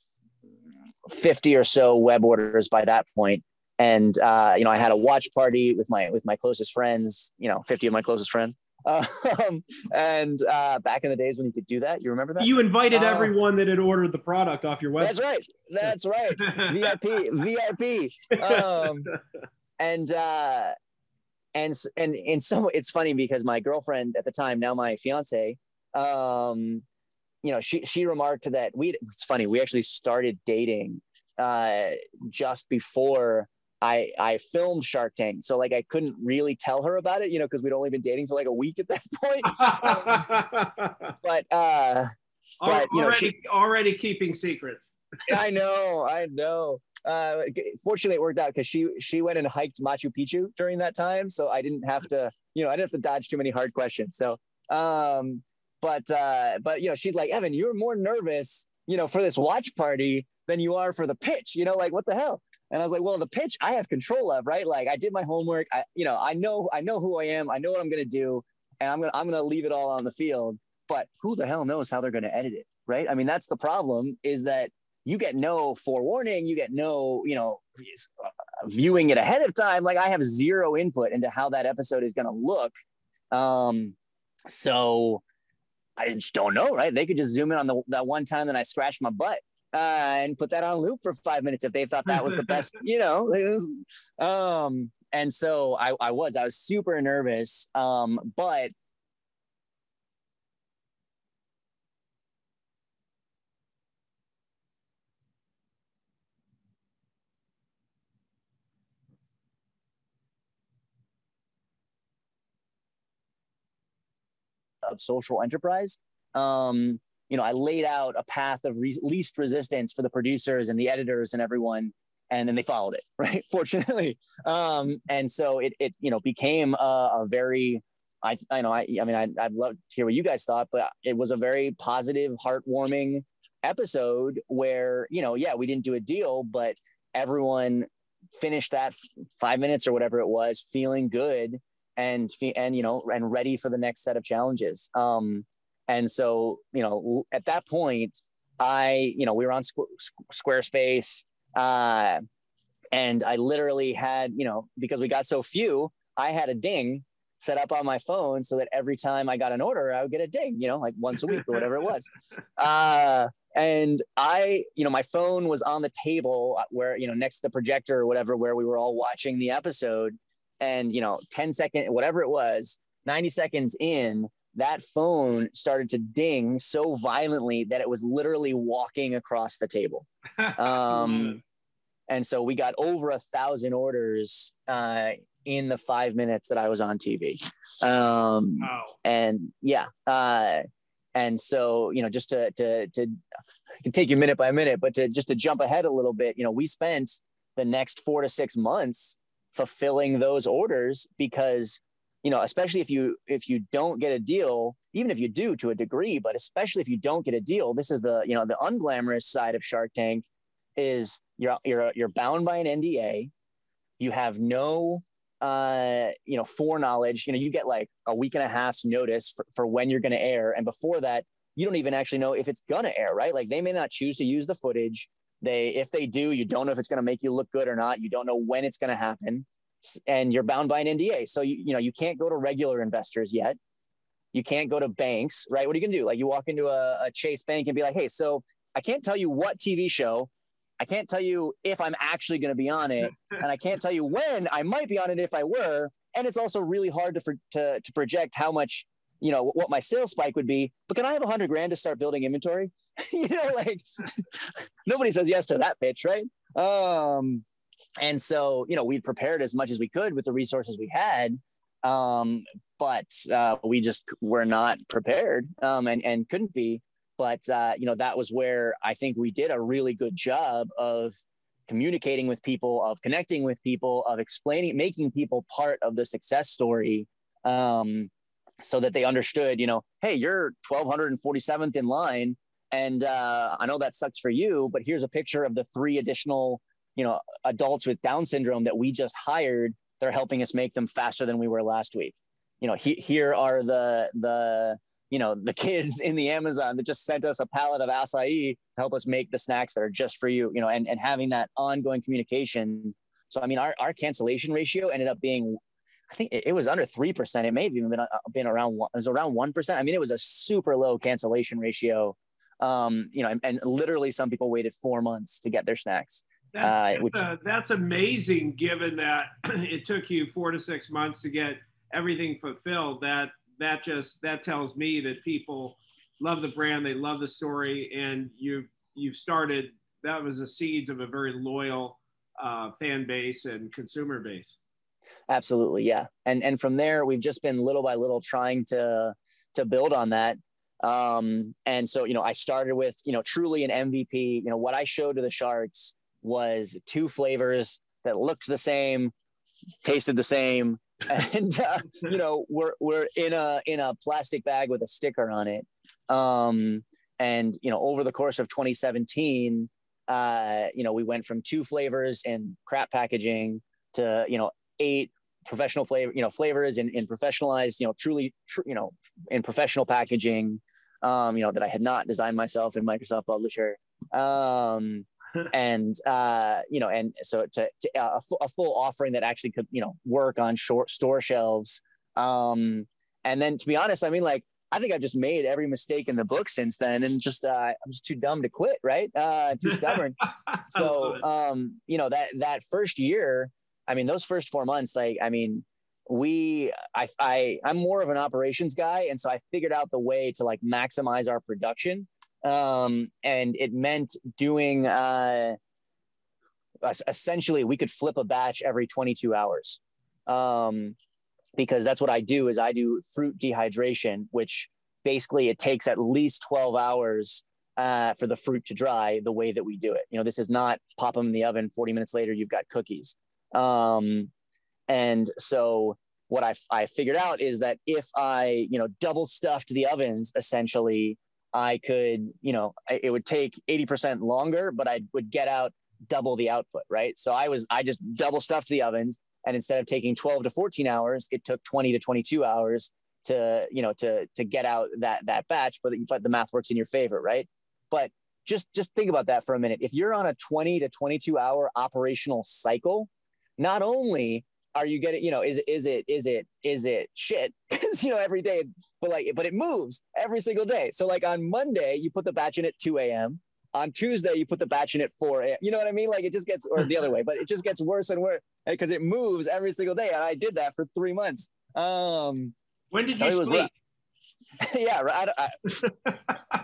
Speaker 4: 50 or so web orders by that point and uh, you know i had a watch party with my with my closest friends you know 50 of my closest friends Um, and uh, back in the days when you could do that, you remember that?
Speaker 3: You invited
Speaker 4: Uh,
Speaker 3: everyone that had ordered the product off your website.
Speaker 4: That's right. That's right. VIP, VIP. Um, and uh, and and in some, it's funny because my girlfriend at the time, now my fiance, um, you know, she she remarked that we. It's funny. We actually started dating uh, just before. I, I filmed Shark Tank, so like I couldn't really tell her about it, you know, because we'd only been dating for like a week at that point. but uh, But, you know,
Speaker 5: already,
Speaker 4: she-
Speaker 5: already keeping secrets.
Speaker 4: I know, I know. Uh, fortunately, it worked out because she she went and hiked Machu Picchu during that time, so I didn't have to, you know, I didn't have to dodge too many hard questions. So, um, but uh, but you know, she's like, Evan, you're more nervous, you know, for this watch party than you are for the pitch. You know, like what the hell? And I was like, well, the pitch I have control of, right? Like I did my homework. I, you know, I know I know who I am. I know what I'm gonna do, and I'm gonna I'm gonna leave it all on the field. But who the hell knows how they're gonna edit it, right? I mean, that's the problem. Is that you get no forewarning you get no you know viewing it ahead of time like i have zero input into how that episode is going to look um so i just don't know right they could just zoom in on the that one time that i scratched my butt uh, and put that on loop for five minutes if they thought that was the best you know um and so i i was i was super nervous um but of social enterprise. Um, you know, I laid out a path of re- least resistance for the producers and the editors and everyone, and then they followed it, right? Fortunately, um, and so it, it, you know, became a, a very, I, I know, I, I mean, I, I'd love to hear what you guys thought, but it was a very positive, heartwarming episode where, you know, yeah, we didn't do a deal, but everyone finished that five minutes or whatever it was, feeling good and and you know and ready for the next set of challenges um and so you know at that point i you know we were on Squ- Squ- squarespace uh and i literally had you know because we got so few i had a ding set up on my phone so that every time i got an order i would get a ding you know like once a week or whatever it was. Uh and i you know my phone was on the table where you know next to the projector or whatever where we were all watching the episode. And you know 10 second whatever it was 90 seconds in that phone started to ding so violently that it was literally walking across the table. Um and so we got over a thousand orders uh in the five minutes that i was on tv um
Speaker 5: Wow.
Speaker 4: and yeah uh and so you know just to to to take you minute by minute but to just to jump ahead a little bit you know we spent the next four to six months fulfilling those orders because you know especially if you if you don't get a deal even if you do to a degree but especially if you don't get a deal this is the you know the unglamorous side of shark tank is you're you're you're bound by an nda you have no uh you know foreknowledge. You know you get like a week and a half's notice for, for when you're going to air. And before that you don't even actually know if it's going to air right? Like they may not choose to use the footage. They if they do you don't know if it's going to make you look good or not. You don't know when it's going to happen and you're bound by an nda so you, you know you can't go to regular investors yet. You can't go to banks right? What are you going to do? Like you walk into a, a chase bank and be like hey so i can't tell you what tv show. I can't tell you if i'm actually going to be on it. And i can't tell you when i might be on it if i were. And it's also really hard to, for- to, to project how much you know what my sales spike would be. But can i have a hundred grand to start building inventory? You know like nobody says yes to that pitch right? Um and so you know we prepared as much as we could with the resources we had um but uh, we just were not prepared um and and couldn't be. But uh you know that was where i think we did a really good job of communicating with people of connecting with people of explaining making people part of the success story um so that they understood you know hey you're 1247th in line and uh, i know that sucks for you but here's a picture of the three additional you know adults with down syndrome that we just hired they're helping us make them faster than we were last week you know he, here are the the you know the kids in the amazon that just sent us a pallet of acai to help us make the snacks that are just for you you know and, and having that ongoing communication so i mean our, our cancellation ratio ended up being I think it, was under 3%. It may have even been, uh, been around, it was around 1%. I mean, it was a super low cancellation ratio. Um, you know, and, and literally some people waited four months to get their snacks.
Speaker 5: That, uh, which, uh, that's amazing given that it took you four to six months to get everything fulfilled. That, that just, that tells me that people love the brand, they love the story, and you, you've started, that was the seeds of a very loyal uh, fan base and consumer base.
Speaker 4: Absolutely, yeah. And and from there, we've just been little by little trying to to build on that. Um, and so, you know, I started with, you know, truly an MVP. You know, what I showed to the Sharks was two flavors that looked the same, tasted the same, and uh, you know, we're we're in a in a plastic bag with a sticker on it. Um, and you know, over the course of 2017, uh, you know, we went from two flavors and crap packaging to you know eight professional flavor, you know, flavors in, in professionalized, you know, truly, tr- you know, in professional packaging, um, you know, that I had not designed myself in Microsoft Publisher. Um, and, uh, you know, and so to, to uh, a, a, full offering that actually could, you know, work on short store shelves. Um, and then to be honest, I mean, like, I think I've just made every mistake in the book since then, and just uh, I'm just too dumb to quit, right? Uh, too stubborn. so, um, you know that that first year, I mean, those first four months, like, I mean, we, I, I, I'm more of an operations guy. And so I figured out the way to like maximize our production. Um, and it meant doing, uh, essentially we could flip a batch every 22 hours. Um, because that's what I do is I do fruit dehydration, which basically it takes at least 12 hours uh, for the fruit to dry the way that we do it. You know, this is not pop them in the oven. 40 minutes later, you've got cookies. Um, and so what I, I figured out is that if I, you know, double stuffed the ovens, essentially, I could, you know, it would take 80% longer, but I would get out double the output, right? So I was, I just double stuffed the ovens. And instead of taking 12 to 14 hours, it took 20 to 22 hours to, you know, to, to get out that, that batch, but, but the math works in your favor, right? But just, just think about that for a minute. If you're on a 20 to 22 hour operational cycle, not only are you getting, you know, is is it is it is it shit? Because you know every day, but like, but it moves every single day. So like on Monday, you put the batch in at two a.m. On Tuesday, you put the batch in at four a.m. You know what I mean? Like it just gets, or the other way, but it just gets worse and worse because it moves every single day. And I did that for three months. Um,
Speaker 5: when did you sleep?
Speaker 4: yeah, I, I,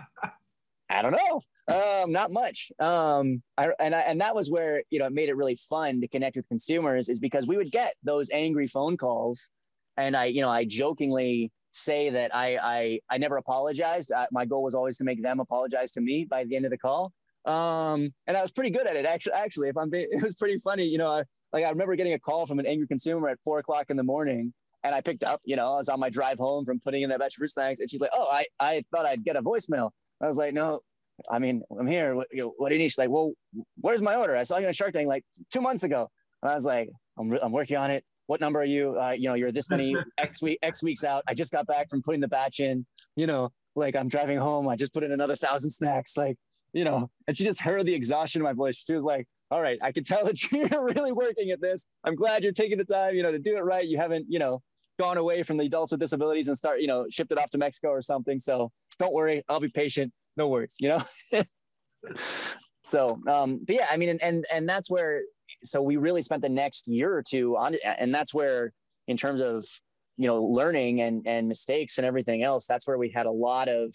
Speaker 4: I don't know. Um, not much. Um, I, and I, and that was where you know it made it really fun to connect with consumers is because we would get those angry phone calls, and I you know I jokingly say that I I I never apologized. I, my goal was always to make them apologize to me by the end of the call. Um, and I was pretty good at it actually. Actually, if I'm being, it was pretty funny. You know, I, like I remember getting a call from an angry consumer at four o'clock in the morning, and I picked up. You know, I was on my drive home from putting in that batch of fruit snacks, and she's like, "Oh, I I thought I'd get a voicemail." I was like, "No, I mean, I'm here. What, you know, what do you need? She's like, well, where's my order? I saw you on Shark Tank like two months ago. And I was like, I'm, I'm working on it. What number are you? Uh, you know, you're this many X week, X weeks out. I just got back from putting the batch in, you know, like I'm driving home. I just put in another thousand snacks. Like, you know, and she just heard the exhaustion in my voice. She was like, all right, I can tell that you're really working at this. I'm glad you're taking the time, you know, to do it right. You haven't, you know, gone away from the adults with disabilities and start, you know, shipped it off to Mexico or something. So don't worry, I'll be patient no words, you know? so, um, but yeah, I mean, and, and, and that's where, so we really spent the next year or two on it. And that's where, in terms of, you know, learning and, and mistakes and everything else, that's where we had a lot of,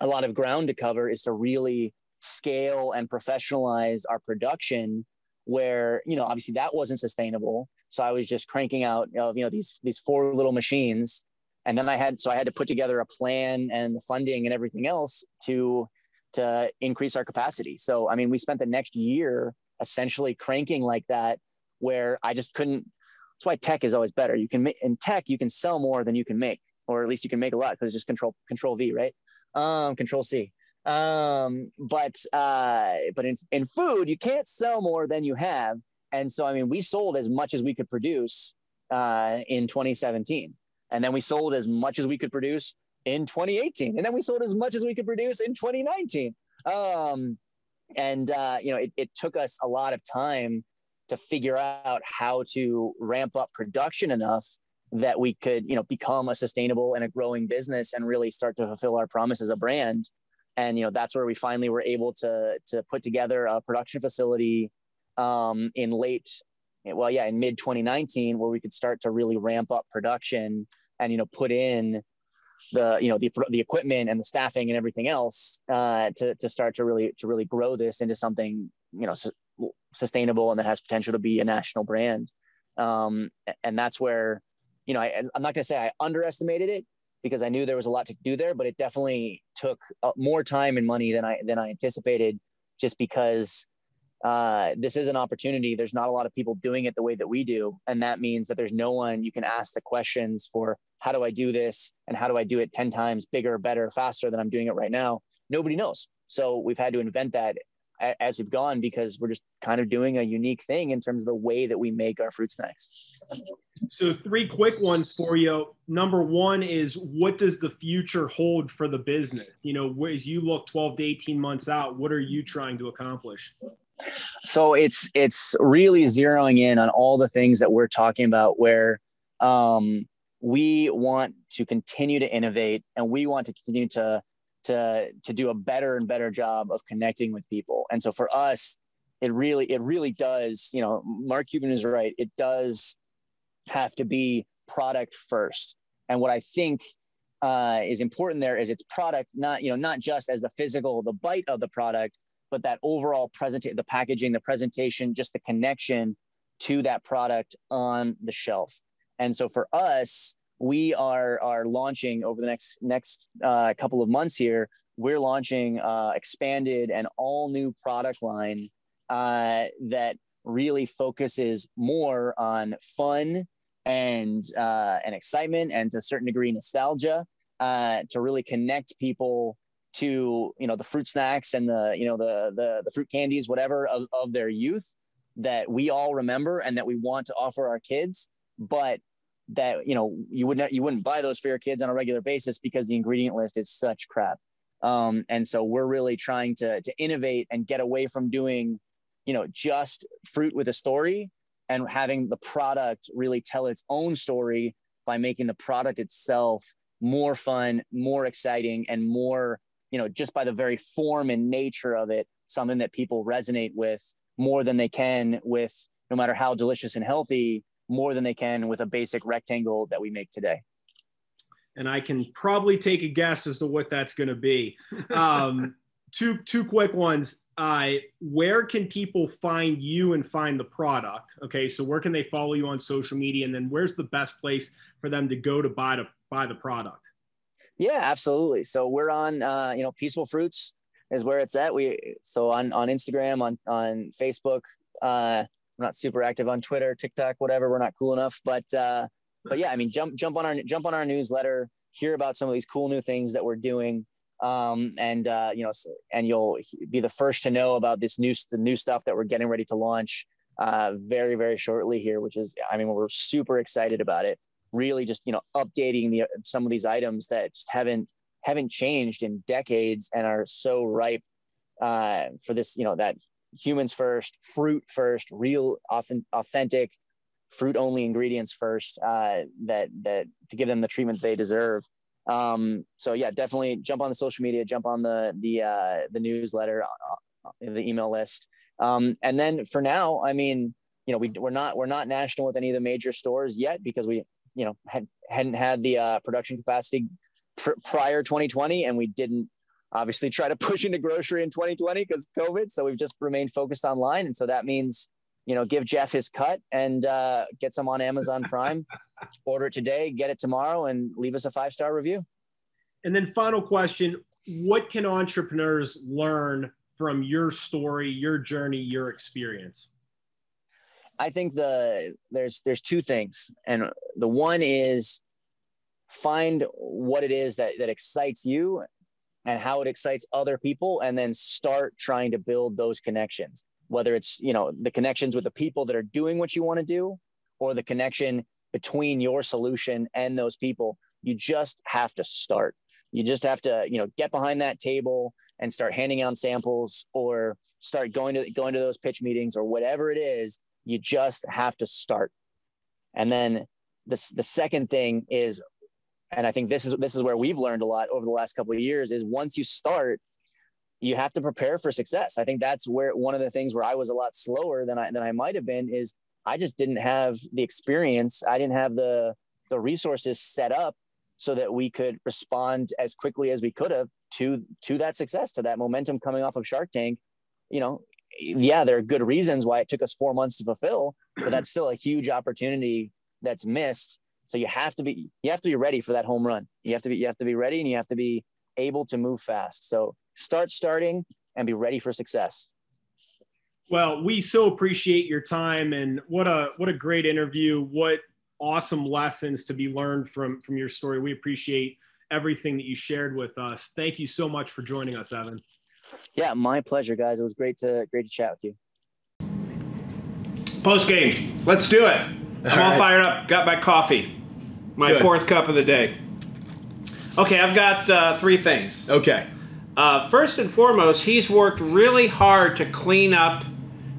Speaker 4: a lot of ground to cover is to really scale and professionalize our production where, you know, obviously that wasn't sustainable. So I was just cranking out, of you know, these, these four little machines and then I had so I had to put together a plan and the funding and everything else to to increase our capacity. So I mean, we spent the next year essentially cranking like that, where I just couldn't. That's why tech is always better. You can in tech you can sell more than you can make, or at least you can make a lot because it's just control control V, right? Um, control C. Um, but uh, but in in food you can't sell more than you have, and so I mean we sold as much as we could produce uh, in 2017 and then we sold as much as we could produce in 2018. And then we sold as much as we could produce in 2019. Um, and, uh, you know, it, it took us a lot of time to figure out how to ramp up production enough that we could you know become a sustainable and a growing business and really start to fulfill our promise as a brand and you know that's where we finally were able to to put together a production facility um, in late well yeah in mid 2019 where we could start to really ramp up production and you know put in the you know the, the equipment and the staffing and everything else uh, to, to start to really to really grow this into something you know su- sustainable and that has potential to be a national brand. Um, and that's where you know I, i'm not going to say i underestimated it because i knew there was a lot to do there but it definitely took uh, more time and money than i than i anticipated just because uh, this is an opportunity. There's not a lot of people doing it the way that we do. And that means that there's no one you can ask the questions for how do I do this? And how do I do it 10 times bigger, better, faster than I'm doing it right now? Nobody knows. So we've had to invent that as we've gone because we're just kind of doing a unique thing in terms of the way that we make our fruit snacks.
Speaker 3: So, three quick ones for you. Number one is what does the future hold for the business? You know, as you look 12 to 18 months out, what are you trying to accomplish?
Speaker 4: So it's it's really zeroing in on all the things that we're talking about where um, we want to continue to innovate and we want to continue to to to do a better and better job of connecting with people. And so for us, it really it really does, you know, Mark Cuban is right. It does have to be product first. And what I think uh, is important there is its product, not you know, not just as the physical, the bite of the product, but that overall present the packaging the presentation just the connection to that product on the shelf. And so for us we are are launching over the next next uh, couple of months here we're launching uh, expanded and all new product line uh, that really focuses more on fun and uh, and excitement and to a certain degree nostalgia uh, to really connect people to you know the fruit snacks and the you know the the, the fruit candies whatever of, of their youth that we all remember and that we want to offer our kids but that you know you wouldn't you wouldn't buy those for your kids on a regular basis because the ingredient list is such crap. Um, and so we're really trying to to innovate and get away from doing you know just fruit with a story and having the product really tell its own story by making the product itself more fun more exciting and more you know, just by the very form and nature of it, something that people resonate with more than they can with no matter how delicious and healthy, more than they can with a basic rectangle that we make today.
Speaker 3: And I can probably take a guess as to what that's going to be. Um, two two quick ones. Uh, where can people find you and find the product? Okay, so where can they follow you on social media, and then where's the best place for them to go to buy to buy the product?
Speaker 4: Yeah, absolutely. So we're on, uh, you know, Peaceful Fruits is where it's at. We so on on Instagram, on on Facebook. Uh, we're not super active on Twitter, TikTok, whatever. We're not cool enough, but uh, but yeah, I mean, jump jump on our jump on our newsletter, hear about some of these cool new things that we're doing, um, and uh, you know, and you'll be the first to know about this new the new stuff that we're getting ready to launch uh, very very shortly here, which is, I mean, we're super excited about it really just you know updating the some of these items that just haven't haven't changed in decades and are so ripe uh, for this you know that humans first fruit first real authentic fruit only ingredients first uh, that that to give them the treatment they deserve. Um, so yeah definitely jump on the social media jump on the the uh, the newsletter uh, uh, the email list. Um, and then for now i mean you know we, we're not we're not national with any of the major stores yet because we you know had hadn't had the uh, production capacity pr- prior 2020, and we didn't obviously try to push into grocery in 2020 because COVID. So we've just remained focused online, and so that means you know give Jeff his cut and uh, get some on Amazon Prime. Order it today, get it tomorrow, and leave us a five star review.
Speaker 3: And then final question: What can entrepreneurs learn from your story, your journey, your experience?
Speaker 4: I think the there's there's two things, and the one is find what it is that that excites you and how it excites other people, and then start trying to build those connections. Whether it's you know the connections with the people that are doing what you want to do, or the connection between your solution and those people. You just have to start. You just have to you know get behind that table and start handing out samples or start going to going to those pitch meetings or whatever it is you just have to start. And then the, the second thing is, and I think this is this is where we've learned a lot over the last couple of years is once you start, you have to prepare for success. I think that's where one of the things where I was a lot slower than I than I might have been is I just didn't have the experience. I didn't have the the resources set up so that we could respond as quickly as we could have to to that success, to that momentum coming off of Shark Tank. You know, yeah, there are good reasons why it took us four months to fulfill, but that's still a huge opportunity that's missed. So you have to be you have to be ready for that home run. You have to be you have to be ready and you have to be able to move fast. So start starting and be ready for success.
Speaker 3: Well, we so appreciate your time and what a what a great interview. What awesome lessons to be learned from from your story. We appreciate everything that you shared with us. Thank you so much for joining us, Evan.
Speaker 4: Yeah, my pleasure, guys. It was great to great to chat with you.
Speaker 2: Post game, let's do it. I'm all, all right. fired up. Got my coffee, my Good. fourth cup of the day. Okay, I've got uh, three things.
Speaker 1: Okay.
Speaker 2: Uh, first and foremost, he's worked really hard to clean up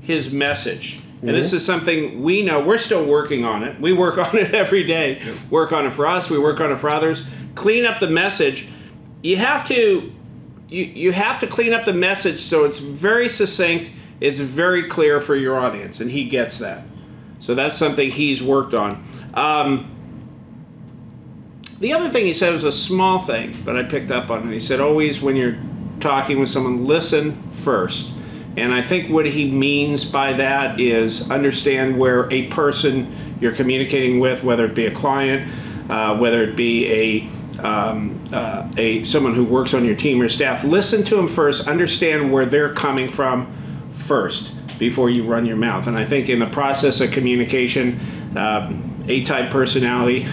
Speaker 2: his message. And this is something we know. We're still working on it. We work on it every day. Work on it for us. We work on it for others. Clean up the message. You have to you, you have to clean up the message so it's very succinct, it's very clear for your audience, and he gets that. So that's something he's worked on. Um, the other thing he said was a small thing, but I picked up on it. He said, always when you're talking with someone, listen first. And I think what he means by that is understand where a person you're communicating with, whether it be a client, uh, whether it be a um, uh, a someone who works on your team or staff, listen to them first, understand where they're coming from first before you run your mouth. And I think in the process of communication, um, A-type personality,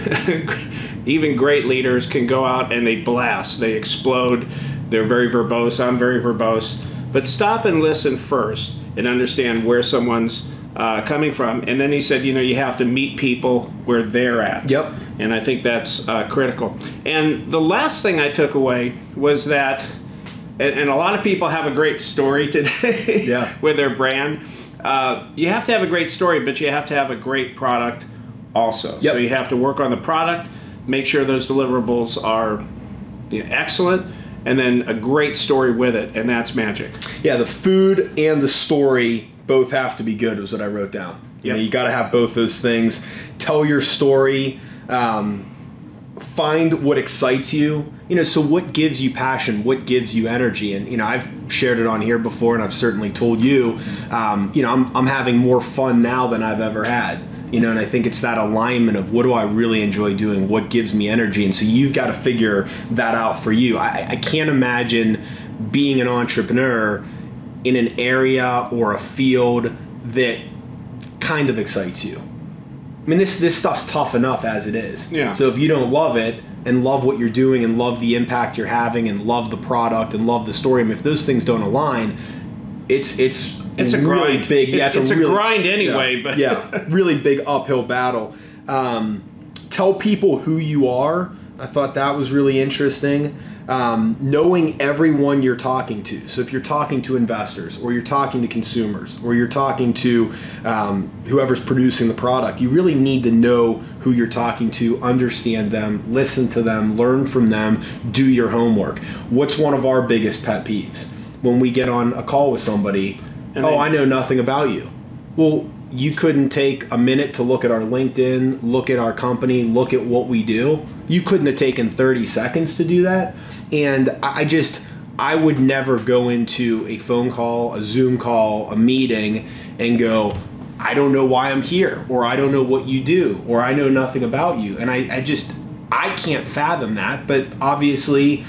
Speaker 2: even great leaders can go out and they blast, they explode. They're very verbose. I'm very verbose. But stop and listen first and understand where someone's uh, coming from. And then he said, you know, you have to meet people where they're at.
Speaker 1: Yep.
Speaker 2: And I think that's uh, critical. And the last thing I took away was that, and, and a lot of people have a great story today
Speaker 1: yeah.
Speaker 2: with their brand. Uh, you have to have a great story, but you have to have a great product also.
Speaker 1: Yep.
Speaker 2: So you have to work on the product, make sure those deliverables are you know, excellent and then a great story with it, and that's magic.
Speaker 1: Yeah, the food and the story both have to be good, is what I wrote down. You yep. know, you got to have both those things. Tell your story. Um, find what excites you. You know, so what gives you passion? What gives you energy? And you know, I've shared it on here before, and I've certainly told you. Um, you know, I'm I'm having more fun now than I've ever had. You know, and I think it's that alignment of what do I really enjoy doing? What gives me energy? And so you've got to figure that out for you. I, I can't imagine being an entrepreneur in an area or a field that kind of excites you. I mean, this this stuff's tough enough as it is.
Speaker 2: Yeah.
Speaker 1: So if you don't love it and love what you're doing and love the impact you're having and love the product and love the story, I mean, if those things don't align, it's it's
Speaker 2: it's a
Speaker 1: really
Speaker 2: grind.
Speaker 1: big. Yeah,
Speaker 2: it's, it's a,
Speaker 1: really,
Speaker 2: grind anyway.
Speaker 1: Yeah,
Speaker 2: but
Speaker 1: yeah, really big uphill battle. Um, tell people who you are. I thought that was really interesting um, knowing everyone you're talking to. So if you're talking to investors, or you're talking to consumers, or you're talking to um, whoever's producing the product, you really need to know who you're talking to, understand them, listen to them, learn from them, do your homework. What's one of our biggest pet peeves? When we get on a call with somebody, and oh, they, I know nothing about you. Well, you couldn't take a minute to look at our LinkedIn, look at our company, look at what we do. You couldn't have taken 30 seconds to do that. And I just, I would never go into a phone call, a Zoom call, a meeting, and go, I don't know why I'm here, or I don't know what you do, or I know nothing about you. And I, I just, I can't fathom that. But obviously,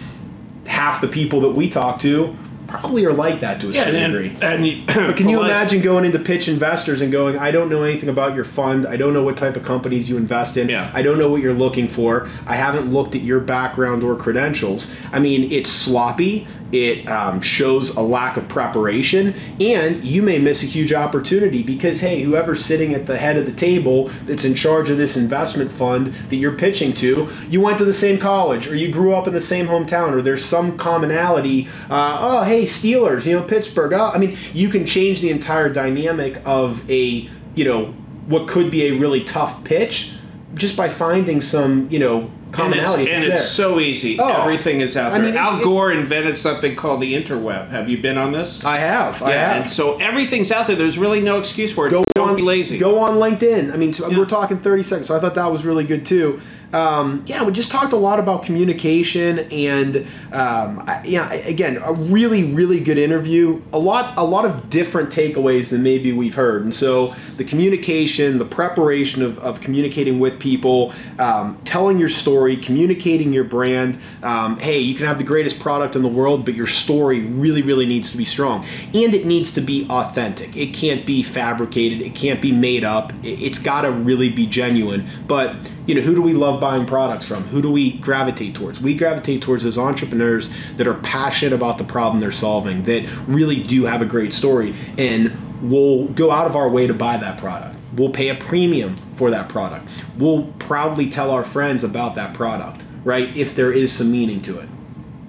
Speaker 1: half the people that we talk to probably are like that to a yeah, certain
Speaker 2: and,
Speaker 1: degree.
Speaker 2: And, you,
Speaker 1: but can you imagine going into pitch investors and going, I don't know anything about your fund. I don't know what type of companies you invest in.
Speaker 2: Yeah.
Speaker 1: I don't know what you're looking for. I haven't looked at your background or credentials. I mean, it's sloppy it um, shows a lack of preparation and you may miss a huge opportunity because hey whoever's sitting at the head of the table that's in charge of this investment fund that you're pitching to you went to the same college or you grew up in the same hometown or there's some commonality uh, oh hey steelers you know pittsburgh oh, i mean you can change the entire dynamic of a you know what could be a really tough pitch just by finding some, you know, commonality.
Speaker 2: And it's, and it's so easy.
Speaker 1: Oh.
Speaker 2: Everything is out
Speaker 1: I
Speaker 2: there.
Speaker 1: mean,
Speaker 2: Al Gore invented something called the interweb. Have you been on this?
Speaker 1: I have. I
Speaker 2: yeah,
Speaker 1: have.
Speaker 2: and so everything's out there. There's really no excuse for it.
Speaker 1: go
Speaker 2: Don't
Speaker 1: on,
Speaker 2: be lazy.
Speaker 1: Go on LinkedIn. I mean, so
Speaker 2: Yeah.
Speaker 1: we're talking 30 seconds, so I thought that was really good too. Um, yeah, we just talked a lot about communication and um, I, yeah, again, a really, really good interview. A lot, a lot of different takeaways than maybe we've heard. And so the communication, the preparation of, of communicating with people, um, telling your story, communicating your brand. Um, hey, you can have the greatest product in the world, but your story really, really needs to be strong, and it needs to be authentic. It can't be fabricated. It can't be made up. It, it's got to really be genuine. But you know, who do we love buying products from? Who do we gravitate towards? We gravitate towards those entrepreneurs that are passionate about the problem they're solving, that really do have a great story, and will go out of our way to buy that product. We'll pay a premium for that product. We'll proudly tell our friends about that product, right? If there is some meaning to it.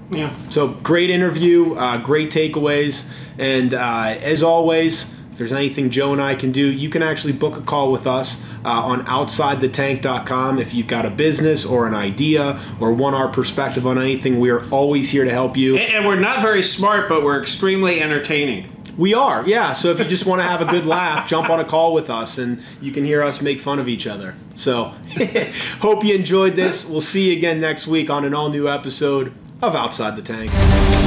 Speaker 2: yeah.
Speaker 1: So great interview, uh, great takeaways, and uh, as always, if there's anything Joe and I can do, you can actually book a call with us uh, on OutsideTheTank.com. If you've got a business or an idea or want our perspective on anything, we are always here to help you.
Speaker 2: And, and we're not very smart, but we're extremely entertaining.
Speaker 1: We are, yeah. So if you just want to have a good laugh, jump on a call with us, and you can hear us make fun of each other. So hope you enjoyed this. We'll see you again next week on an all new episode of Outside the Tank.